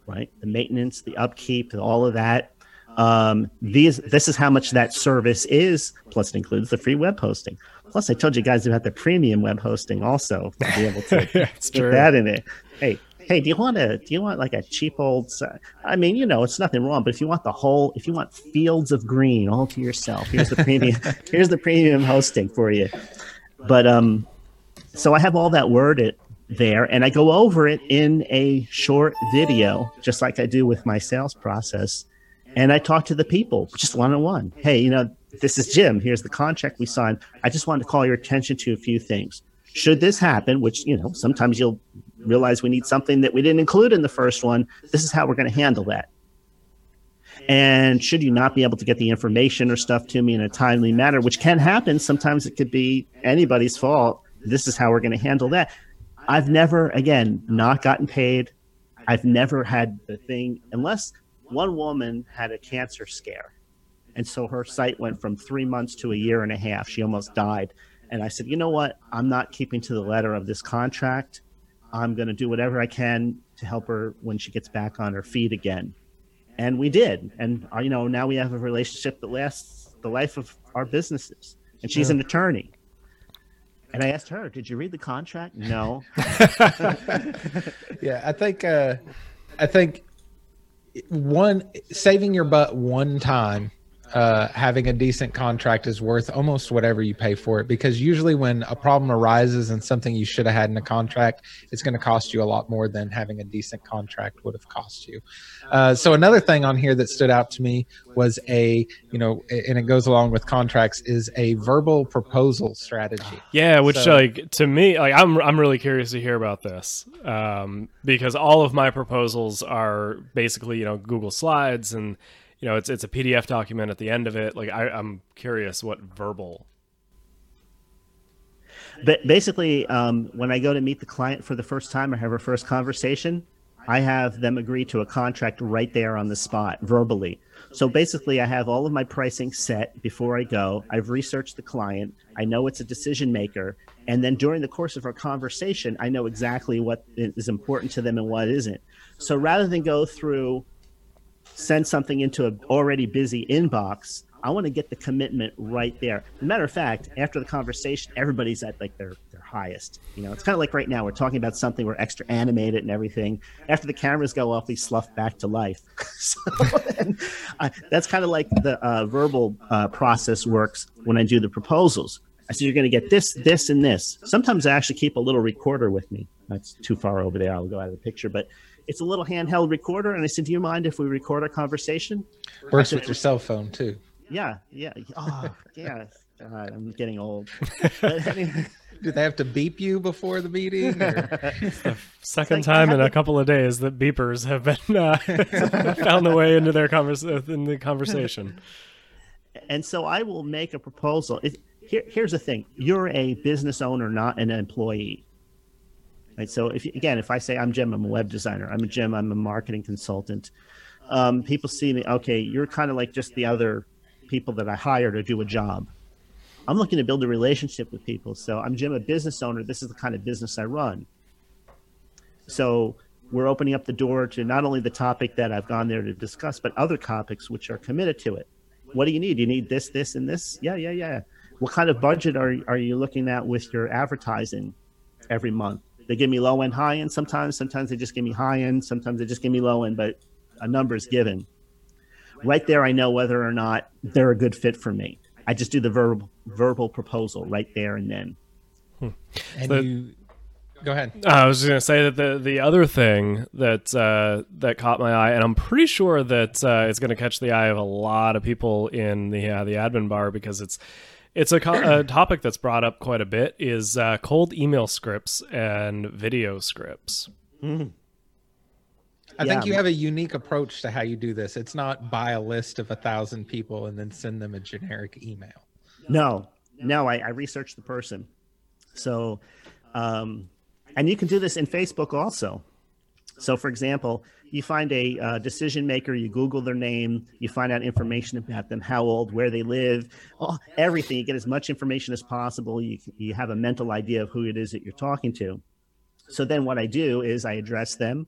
right? The maintenance, the upkeep, all of that. Um, these, this is how much that service is. Plus, it includes the free web hosting. Plus, I told you guys about the premium web hosting also to be able to *laughs* yeah, put that in it. Hey, hey, do you want a do you want like a cheap old? I mean, you know, it's nothing wrong, but if you want the whole, if you want fields of green all to yourself, here's the premium. *laughs* here's the premium hosting for you. But um, so I have all that worded there, and I go over it in a short video, just like I do with my sales process. And I talk to the people just one on one. Hey, you know, this is Jim. Here's the contract we signed. I just wanted to call your attention to a few things. Should this happen, which, you know, sometimes you'll realize we need something that we didn't include in the first one, this is how we're going to handle that. And should you not be able to get the information or stuff to me in a timely manner, which can happen, sometimes it could be anybody's fault. This is how we're going to handle that. I've never, again, not gotten paid. I've never had the thing, unless one woman had a cancer scare. And so her site went from three months to a year and a half. She almost died. And I said, you know what? I'm not keeping to the letter of this contract. I'm going to do whatever I can to help her when she gets back on her feet again. And we did. And, uh, you know, now we have a relationship that lasts the life of our businesses. And she's an attorney. And I asked her, did you read the contract? No. *laughs* Yeah, I think uh I think one saving your butt one time uh, having a decent contract is worth almost whatever you pay for it. Because usually when a problem arises and something you should have had in a contract it's going to cost you a lot more than having a decent contract would have cost you. Uh, so another thing on here that stood out to me was a you know and it goes along with contracts is a verbal proposal strategy. Yeah, which So- like to me, like I'm I'm really curious to hear about this um, because all of my proposals are basically you know Google Slides and you know it's it's a PDF document at the end of it. Like I, I'm curious what verbal. But basically, um, when I go to meet the client for the first time or have our first conversation, I have them agree to a contract right there on the spot, verbally. So basically, I have all of my pricing set before I go. I've researched the client. I know it's a decision maker. And then during the course of our conversation, I know exactly what is important to them and what isn't. So rather than go through, send something into an already busy inbox, I want to get the commitment right there. As a matter of fact, after the conversation, everybody's at like their their highest. You know, it's kind of like right now we're talking about something we're extra animated and everything. After the cameras go off, we slough back to life. *laughs* so that's kind of like the uh, verbal uh, process works when I do the proposals. I said you're going to get this, this, and this. Sometimes I actually keep a little recorder with me. That's too far over there. I'll go out of the picture, but. It's a little handheld recorder, and I said, "Do you mind if we record our conversation?" works with your cell phone too Yeah, yeah. Oh, yeah. God, I'm getting old. *laughs* Anyway, do they have to beep you before the meeting or? Second like, time in a couple of days that beepers have been uh, *laughs* found their way into their convers- in the conversation. and so I will make a proposal. It, here, here's the thing: you're a business owner, not an employee. Right. So if again, if I say I'm Jim, I'm a web designer. I'm a Jim. I'm a marketing consultant. Um, people see me. Okay, you're kind of like just the other people that I hire to do a job. I'm looking to build a relationship with people. So I'm Jim, a business owner. This is the kind of business I run. So we're opening up the door to not only the topic that I've gone there to discuss, but other topics which are committed to it. What do you need? You need this, this, and this? Yeah, yeah, yeah. What kind of budget are, are you looking at with your advertising every month? They give me low end, high end sometimes. Sometimes they just give me high end. Sometimes they just give me low end, but a number is given. Right there, I know whether or not they're a good fit for me. I just do the verbal verbal proposal right there and then. And So- you go ahead. I was just gonna say that the the other thing that uh, that caught my eye, and I'm pretty sure that uh, it's gonna catch the eye of a lot of people in the uh, the admin bar because it's it's a, co- a topic that's brought up quite a bit is uh, cold email scripts and video scripts. I think you have a unique approach to how you do this. It's not buy a list of a thousand people and then send them a generic email. No, no, I, I researched the person. So, um, and you can do this in Facebook also. So, for example, you find a uh, decision maker, you Google their name, you find out information about them, how old, where they live, oh, everything. You get as much information as possible. You, you have a mental idea of who it is that you're talking to. So then what I do is I address them,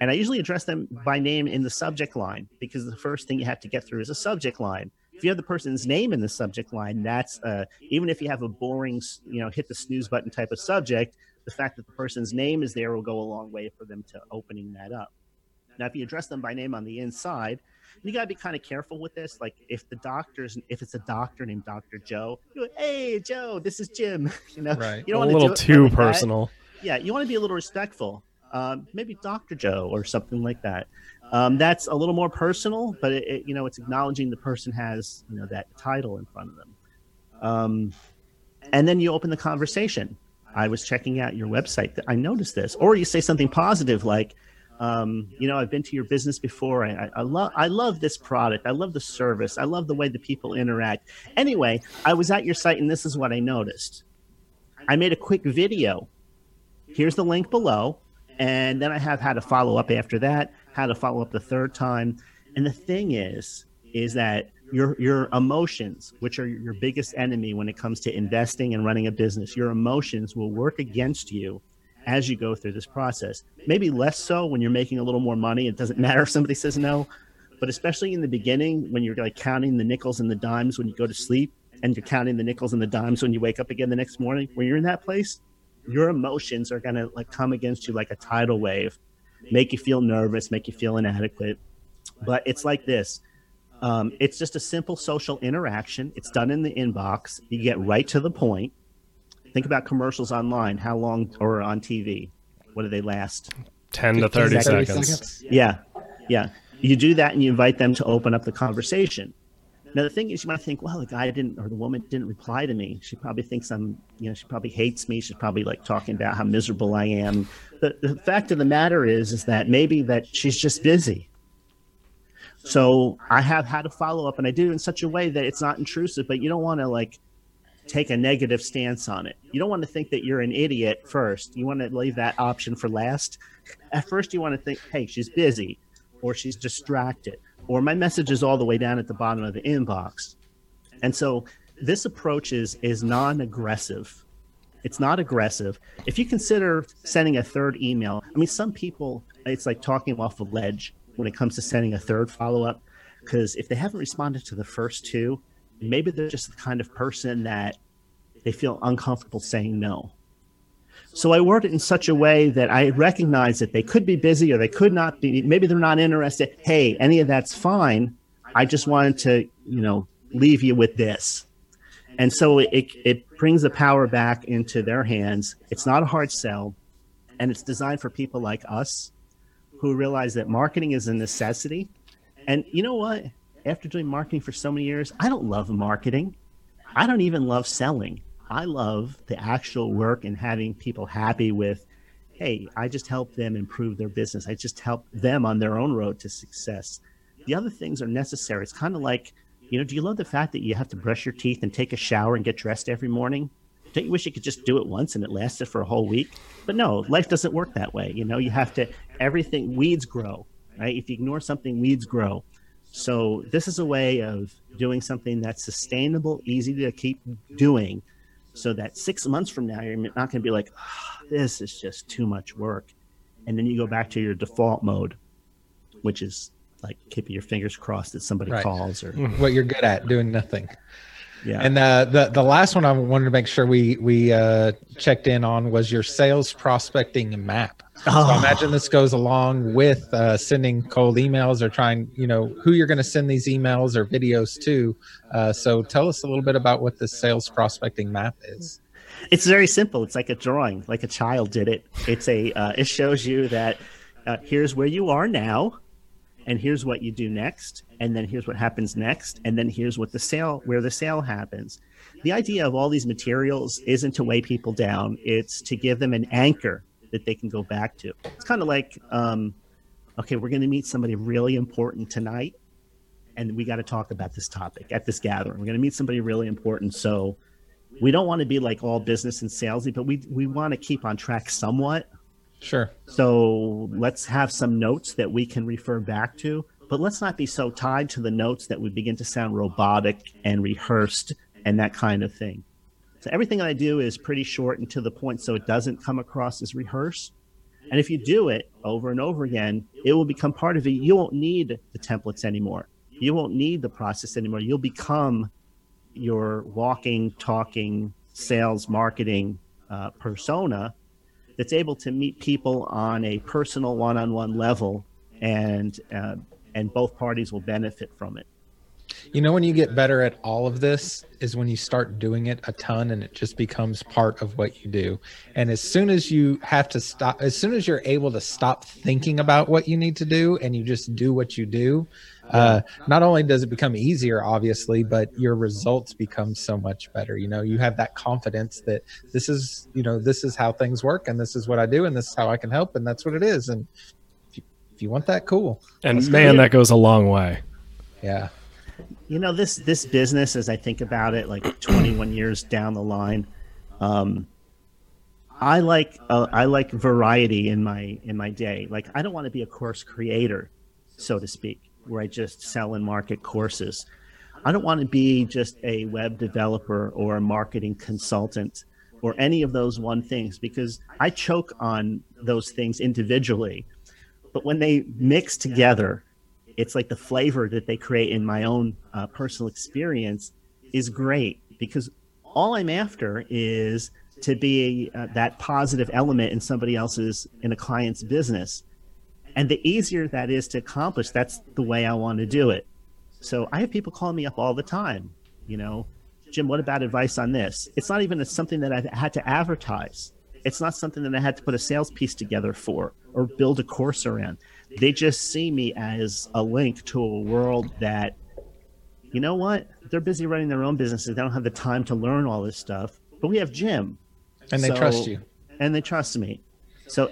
and I usually address them by name in the subject line because the first thing you have to get through is a subject line. If you have the person's name in the subject line, that's uh, even if you have a boring, you know, hit the snooze button type of subject, the fact that the person's name is there will go a long way for them to opening that up. Now, if you address them by name on the inside, you got to be kind of careful with this. Like if the doctor's, if it's a doctor named Dr. Joe, go, hey, Joe, this is Jim. *laughs* You know, Right. you a don't want little to do it too like that. personal. Yeah, you want to be a little respectful. Um, maybe Dr. Joe or something like that. Um, that's a little more personal, but it, it, you know, it's acknowledging the person has you know that title in front of them. Um, and then you open the conversation. I was checking out your website. I noticed this, or you say something positive like, um, you know, I've been to your business before. I, I love, I love this product. I love the service. I love the way the people interact. Anyway, I was at your site, and this is what I noticed. I made a quick video. Here's the link below, and then I have how to follow up after that, how to follow up the third time. And the thing is, is that your your emotions, which are your biggest enemy when it comes to investing and running a business, your emotions will work against you as you go through this process. Maybe less so when you're making a little more money. It doesn't *laughs* matter if somebody says no, but especially in the beginning when you're like counting the nickels and the dimes when you go to sleep, and you're counting the nickels and the dimes when you wake up again the next morning. When you're in that place, your emotions are gonna like come against you like a tidal wave, make you feel nervous, make you feel inadequate. But it's like this. Um, it's just a simple social interaction. It's done in the inbox. You get right to the point. Think about commercials online. How long or on TV? What do they last? 10 to 30 30 seconds. Yeah, yeah. You do that and you invite them to open up the conversation. Now the thing is, you might think, well, the guy didn't or the woman didn't reply to me. She probably thinks I'm, you know, she probably hates me. She's probably like talking about how miserable I am. The, the fact of the matter is, is that maybe that she's just busy. So I have had a follow up, and I do it in such a way that it's not intrusive, but you don't want to like take a negative stance on it. You don't want to think that you're an idiot first. You want to leave that option for last. At first, you want to think, hey, she's busy, or she's distracted, or my message is all the way down at the bottom of the inbox. And so this approach is is non-aggressive. It's not aggressive. If you consider sending a third email, I mean, some people, it's like talking off a ledge when it comes to sending a third follow up. Because if they haven't responded to the first two, maybe they're just the kind of person that they feel uncomfortable saying no. So I word it in such a way that I recognize that they could be busy or they could not be. Maybe they're not interested. Hey, any of that's fine. I just wanted to, you know, leave you with this. And so it, it brings the power back into their hands. It's not a hard sell, and it's designed for people like us who realize that marketing is a necessity. And you know what? After doing marketing for so many years, I don't love marketing. I don't even love selling. I love the actual work and having people happy with, hey, I just help them improve their business. I just help them on their own road to success. The other things are necessary. It's kind of like, you know, do you love the fact that you have to brush your teeth and take a shower and get dressed every morning? Don't you wish you could just do it once and it lasted for a whole week? But no, life doesn't work that way. You know, you have to, everything, weeds grow, right? If you ignore something, weeds grow. So this is a way of doing something that's sustainable, easy to keep doing, so that six months from now, you're not going to be like, "Ah, this is just too much work. And then you go back to your default mode, which is like keeping your fingers crossed that somebody Right. calls or, *laughs* what you're good at doing nothing yeah. and uh, the the last one i wanted to make sure we we uh, checked in on was your sales prospecting map so I Oh. imagine this goes along with uh, sending cold emails or trying you know who you're going to send these emails or videos to uh, so tell us a little bit about what the sales prospecting map is it's very simple. It's like a drawing, like a child did it. It's a uh, it shows you that uh, here's where you are now, and here's what you do next, and then here's what happens next, and then here's what the sale where the sale happens. The idea of all these materials isn't to weigh people down; it's to give them an anchor that they can go back to. It's kind of like, um, okay, we're going to meet somebody really important tonight, and we got to talk about this topic at this gathering. We're going to meet somebody really important, so we don't want to be like all business and salesy, but we we want to keep on track somewhat. Sure So let's have some notes that we can refer back to, but let's not be so tied to the notes that we begin to sound robotic and rehearsed and that kind of thing. So everything I do is pretty short and to the point so it doesn't come across as rehearsed. And if you do it over and over again, it will become part of it. You won't need the templates anymore. You won't need the process anymore. You'll become your walking, talking, sales, marketing uh, persona that's able to meet people on a personal one-on-one level and uh, and both parties will benefit from it. You know when you get better at all of this is when you start doing it a ton and it just becomes part of what you do. And as soon as you have to stop as soon as you're able to stop thinking about what you need to do and you just do what you do uh, not only does it become easier obviously but your results become so much better. You know you have that confidence that this is you know this is how things work and this is what i do and this is how i can help and that's what it is and if you, if you want that cool. And man that goes a long way. Yeah. You know this this business as i think about it like *clears throat* 21 years down the line um, i like uh, i like variety in my in my day. Like i don't want to be a course creator so to speak where I just sell and market courses. I don't want to be just a web developer or a marketing consultant or any of those one things because I choke on those things individually. But when they mix together, it's like the flavor that they create in my own uh, personal experience is great because all I'm after is to be uh, that positive element in somebody else's in a client's business and the easier that is to accomplish, that's the way I want to do it. So I have people calling me up all the time, you know, Jim, what about advice on this? It's not even something that I had to advertise. It's not something that I had to put a sales piece together for or build a course around. They just see me as a link to a world that, you know what? They're busy running their own businesses. They don't have the time to learn all this stuff. But we have Jim. And they so, trust you. And they trust me. So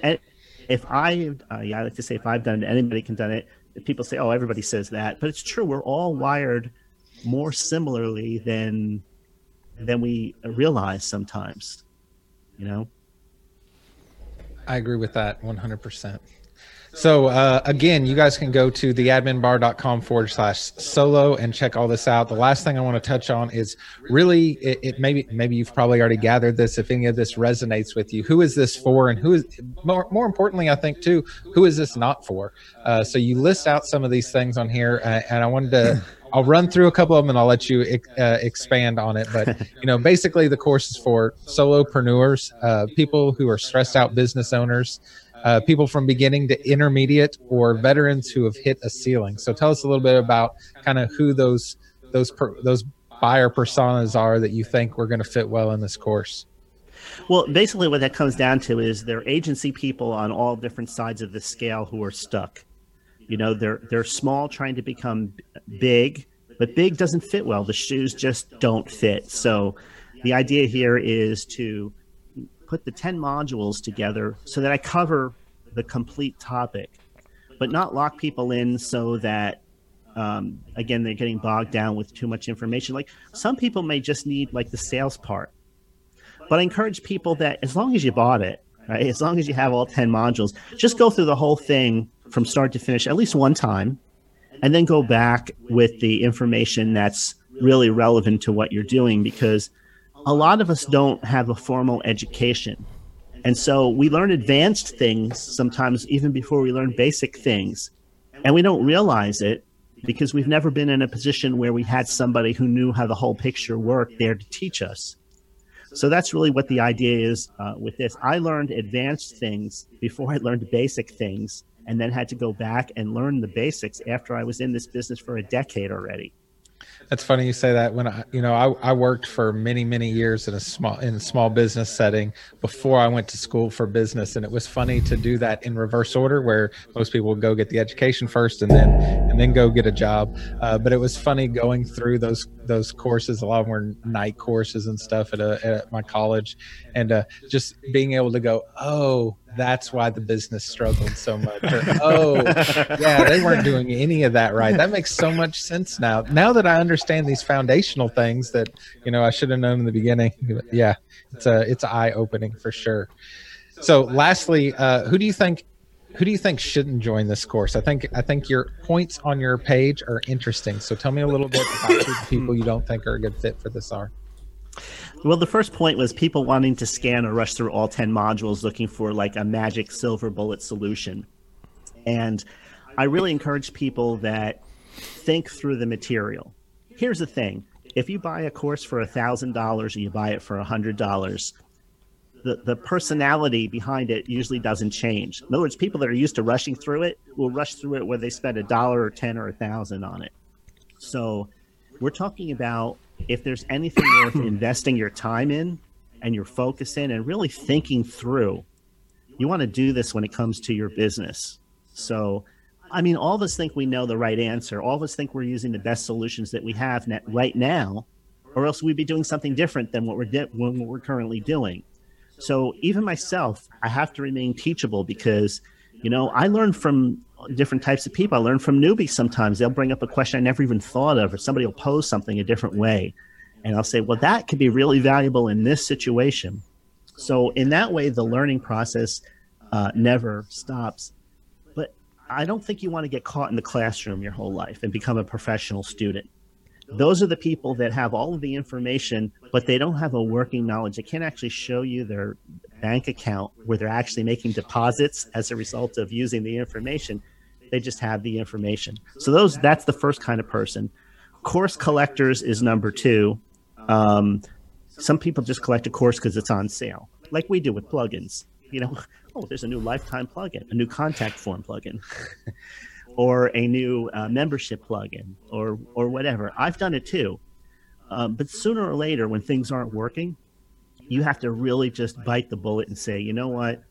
if I, uh, yeah, I like to say if I've done it, anybody can done it. People say, oh, everybody says that, but it's true. We're all wired more similarly than than we realize sometimes. You know. I agree with that 100%. So uh, again, you guys can go to theadminbar.com forward slash solo and check all this out. The last thing I want to touch on is really it, it, maybe maybe you've probably already gathered this. If any of this resonates with you, who is this for, and who is more more importantly, I think too, who is this not for? Uh, so you list out some of these things on here, uh, and I wanted to. *laughs* I'll run through a couple of them and I'll let you uh, expand on it. But you know, basically, the course is for solopreneurs, uh, people who are stressed out business owners, uh, people from beginning to intermediate or veterans who have hit a ceiling. So tell us a little bit about kind of who those those per, those buyer personas are that you think we're going to fit well in this course. Well, basically, what that comes down to is they're agency people on all different sides of the scale who are stuck. You know, they're they're small, trying to become big, but big doesn't fit well. The shoes just don't fit. So, the idea here is to put the 10 modules together so that I cover the complete topic, but not lock people in so that, um, again, they're getting bogged down with too much information. Like some people may just need like the sales part, but I encourage people that as long as you bought it, right, as long as you have all 10 modules, just go through the whole thing from start to finish at least one time and then go back with the information that's really relevant to what you're doing because – a lot of us don't have a formal education. And so we learn advanced things sometimes even before we learn basic things. And we don't realize it because we've never been in a position where we had somebody who knew how the whole picture worked there to teach us. So that's really what the idea is uh, with this. I learned advanced things before I learned basic things, and then had to go back and learn the basics after I was in this business for a decade already. That's funny you say that. When I, you know, I, I worked for many, many years in a small in a small business setting before I went to school for business, and it was funny to do that in reverse order, where most people would go get the education first and then and then go get a job. Uh, but it was funny going through those those courses. A lot of them were night courses and stuff at, a, at my college, and uh, just being able to go, oh, that's why the business struggled so much. Or, oh, yeah, they weren't doing any of that right. That makes so much sense now. Now that I understand these foundational things that you know I should have known in the beginning. Yeah, it's a it's eye opening for sure. So, lastly, uh, who do you think who do you think shouldn't join this course? I think I think your points on your page are interesting. So, tell me a little bit about who the people you don't think are a good fit for this are. Well, the first point was people wanting to scan or rush through all 10 modules looking for like a magic silver bullet solution. And I really encourage people that think through the material. Here's the thing if you buy a course for $1,000 or you buy it for $100, the, the personality behind it usually doesn't change. In other words, people that are used to rushing through it will rush through it whether they spend a dollar or 10 or a thousand on it. So we're talking about if there's anything worth investing your time in and your focus in and really thinking through, you want to do this when it comes to your business. So, I mean, all of us think we know the right answer. All of us think we're using the best solutions that we have right now, or else we'd be doing something different than what we're di- what we're currently doing. So even myself, I have to remain teachable because, you know, I learn from different types of people. I learn from newbies sometimes. They'll bring up a question I never even thought of, or somebody will pose something a different way. And I'll say, well, that could be really valuable in this situation. So, in that way, the learning process uh, never stops. But I don't think you want to get caught in the classroom your whole life and become a professional student those are the people that have all of the information, but they don't have a working knowledge. They can't actually show you their bank account where they're actually making deposits as a result of using the information. They just have the information. So those that's the first kind of person. Course collectors is number two. Um, some people just collect a course because it's on sale, like we do with plugins. You know, *laughs* oh, there's a new lifetime plugin, a new contact form plugin. *laughs* or a new uh, membership plugin or or whatever. I've done it too. Um, but sooner or later, when things aren't working, you have to really just bite the bullet and say, you know what?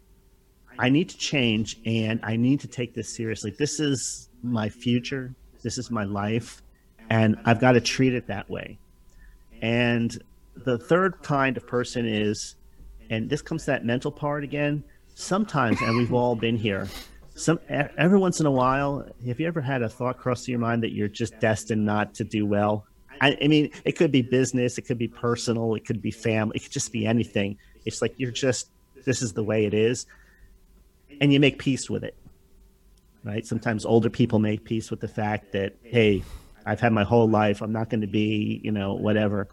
I need to change and I need to take this seriously. This is my future. This is my life. And I've got to treat it that way. And the third kind of person is, and this comes to that mental part again. Sometimes, and we've all been here, some every once in a while have you ever had a thought cross your mind that you're just destined not to do well I, I, mean it could be business it could be personal it could be family it could just be anything it's like you're just this is the way it is and you make peace with it right sometimes older people make peace with the fact that hey i've had my whole life i'm not going to be you know whatever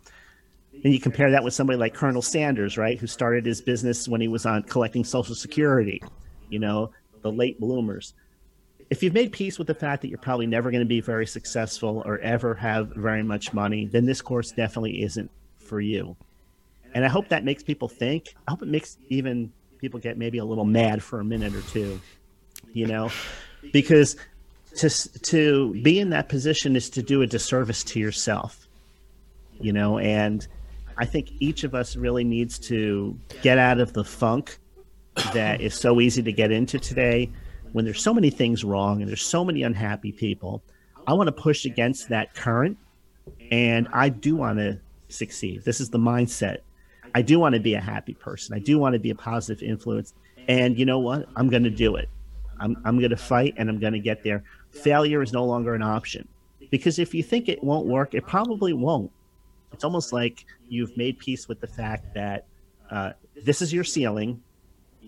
and you compare that with somebody like colonel sanders right who started his business when he was on collecting social security you know the late bloomers. If you've made peace with the fact that you're probably never going to be very successful or ever have very much money, then this course definitely isn't for you. And I hope that makes people think. I hope it makes even people get maybe a little mad for a minute or two, you know, because to to be in that position is to do a disservice to yourself, you know. And I think each of us really needs to get out of the funk that is so easy to get into today when there's so many things wrong and there's so many unhappy people. I want to push against that current and I do want to succeed. This is the mindset. I do want to be a happy person. I do want to be a positive influence. And you know what? I'm going to do it. I'm, I'm going to fight and I'm going to get there. Failure is no longer an option because if you think it won't work, it probably won't. It's almost like you've made peace with the fact that uh, this is your ceiling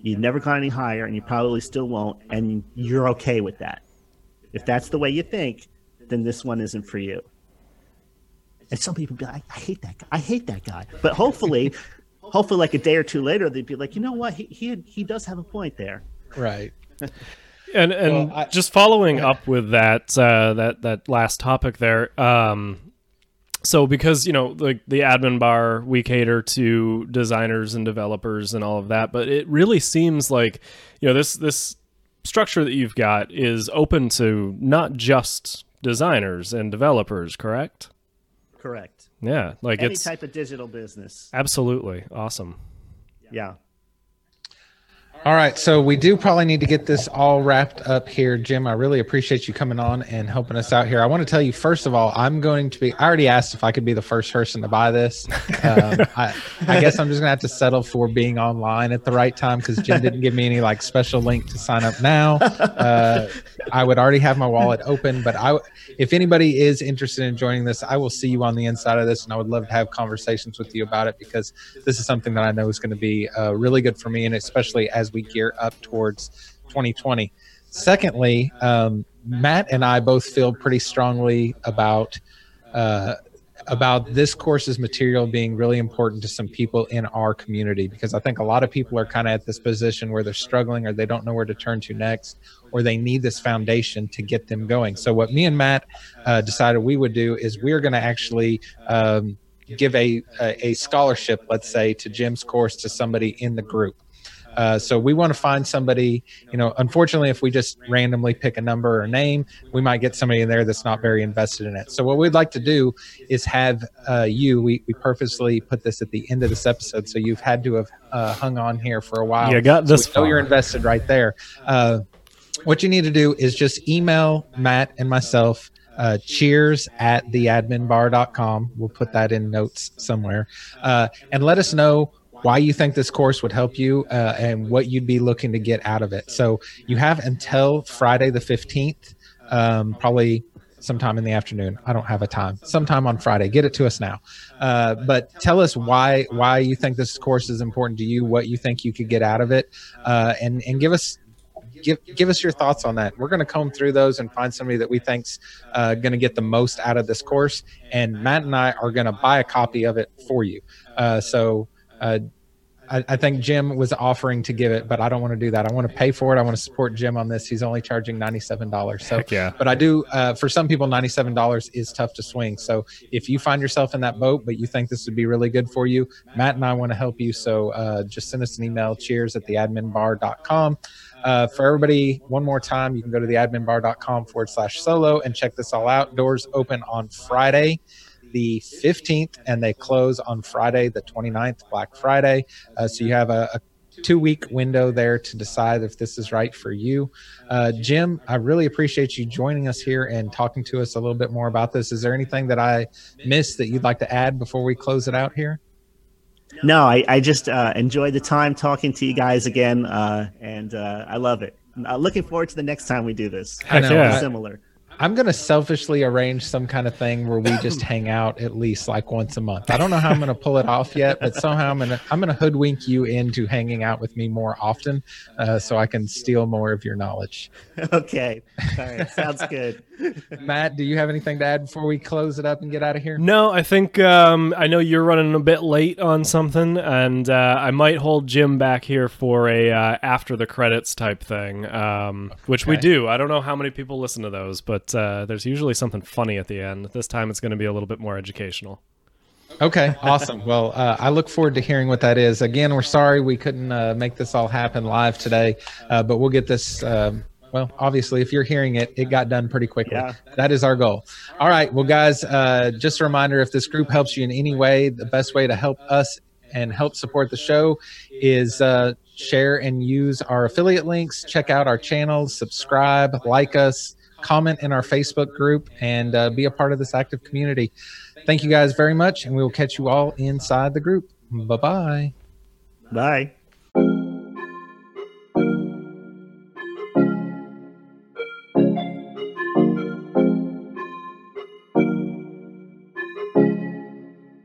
You've never gone any higher, and you probably still won't, and you're okay with that. If that's the way you think, then this one isn't for you. And some people be like, I hate that guy. I hate that guy. But hopefully, *laughs* hopefully, like a day or two later, they'd be like, you know what? He he, had, he does have a point there. Right. *laughs* and and well, I, just following up with that uh, that that last topic there. Um, so because you know like the, the admin bar we cater to designers and developers and all of that but it really seems like you know this this structure that you've got is open to not just designers and developers correct correct. Yeah like any type of digital business. Absolutely. Awesome. Yeah all right, so we do probably need to get this all wrapped up here, Jim. I really appreciate you coming on and helping us out here. I want to tell you first of all, I'm going to be. I already asked if I could be the first person to buy this. Um, *laughs* I, I, guess I'm just gonna have to settle for being online at the right time because Jim didn't give me any like special link to sign up now. Uh, I would already have my wallet open, but I, if anybody is interested in joining this, I will see you on the inside of this, and I would love to have conversations with you about it because this is something that I know is going to be uh, really good for me, and especially as we gear up towards 2020. Secondly, um, Matt and I both feel pretty strongly about uh, about this course's material being really important to some people in our community because I think a lot of people are kind of at this position where they're struggling or they don't know where to turn to next or they need this foundation to get them going. So what me and Matt uh, decided we would do is we're going to actually um, give a, a, a scholarship, let's say, to Jim's course to somebody in the group. Uh, so we want to find somebody, you know, unfortunately, if we just randomly pick a number or name, we might get somebody in there that's not very invested in it. So what we'd like to do is have uh, you, we, we purposely put this at the end of this episode. So you've had to have uh, hung on here for a while. You got this so you're invested right there. Uh, what you need to do is just email Matt and myself uh, cheers at theadminbar.com. We'll put that in notes somewhere. Uh, and let us know why you think this course would help you uh, and what you'd be looking to get out of it. So you have until Friday the 15th, um, probably sometime in the afternoon. I don't have a time. Sometime on Friday. Get it to us now. Uh, but tell us why why you think this course is important to you, what you think you could get out of it, uh, and and give us give give us your thoughts on that. We're going to comb through those and find somebody that we think's uh, going to get the most out of this course. And Matt and I are going to buy a copy of it for you. Uh, so uh, I, I, think Jim was offering to give it, but I don't want to do that. I want to pay for it. I want to support Jim on this. He's only charging ninety-seven dollars. So, Heck yeah. But I do. Uh, for some people, ninety-seven dollars is tough to swing. So, if you find yourself in that boat, but you think this would be really good for you, Matt and I want to help you. So, uh, just send us an email. Cheers at the theadminbar.com. Uh, for everybody, one more time, you can go to the theadminbar.com forward slash solo and check this all out. Doors open on Friday the 15th and they close on Friday, the 29th, Black Friday. Uh, so you have a, a two week window there to decide if this is right for you. Uh, Jim, I really appreciate you joining us here and talking to us a little bit more about this. Is there anything that I missed that you'd like to add before we close it out here? No, I, I just uh, enjoyed the time talking to you guys again, uh, and uh, I love it. I'm looking forward to the next time we do this. I know. Yeah. Similar. I'm gonna selfishly arrange some kind of thing where we just *laughs* hang out at least like once a month. I don't know how I'm gonna pull it off yet, but somehow I'm gonna I'm gonna hoodwink you into hanging out with me more often, uh, so I can steal more of your knowledge. *laughs* Okay, all right, sounds good. *laughs* Matt, do you have anything to add before we close it up and get out of here? No, I think um, I know you're running a bit late on something, and uh, I might hold Jim back here for a uh, after the credits type thing, um, which okay. we do. I don't know how many people listen to those, but uh, there's usually something funny at the end. This time, it's going to be a little bit more educational. Okay, awesome. Well, uh, I look forward to hearing what that is. Again, we're sorry we couldn't uh, make this all happen live today, uh, but we'll get this um, well, obviously, if you're hearing it, it got done pretty quickly. Yeah. That is our goal. All right. Well, guys, uh, just a reminder if this group helps you in any way, the best way to help us and help support the show is uh, share and use our affiliate links. Check out our channels, subscribe, like us, comment in our Facebook group, and uh, be a part of this active community. Thank you guys very much, and we will catch you all inside the group. Bye-bye. Bye.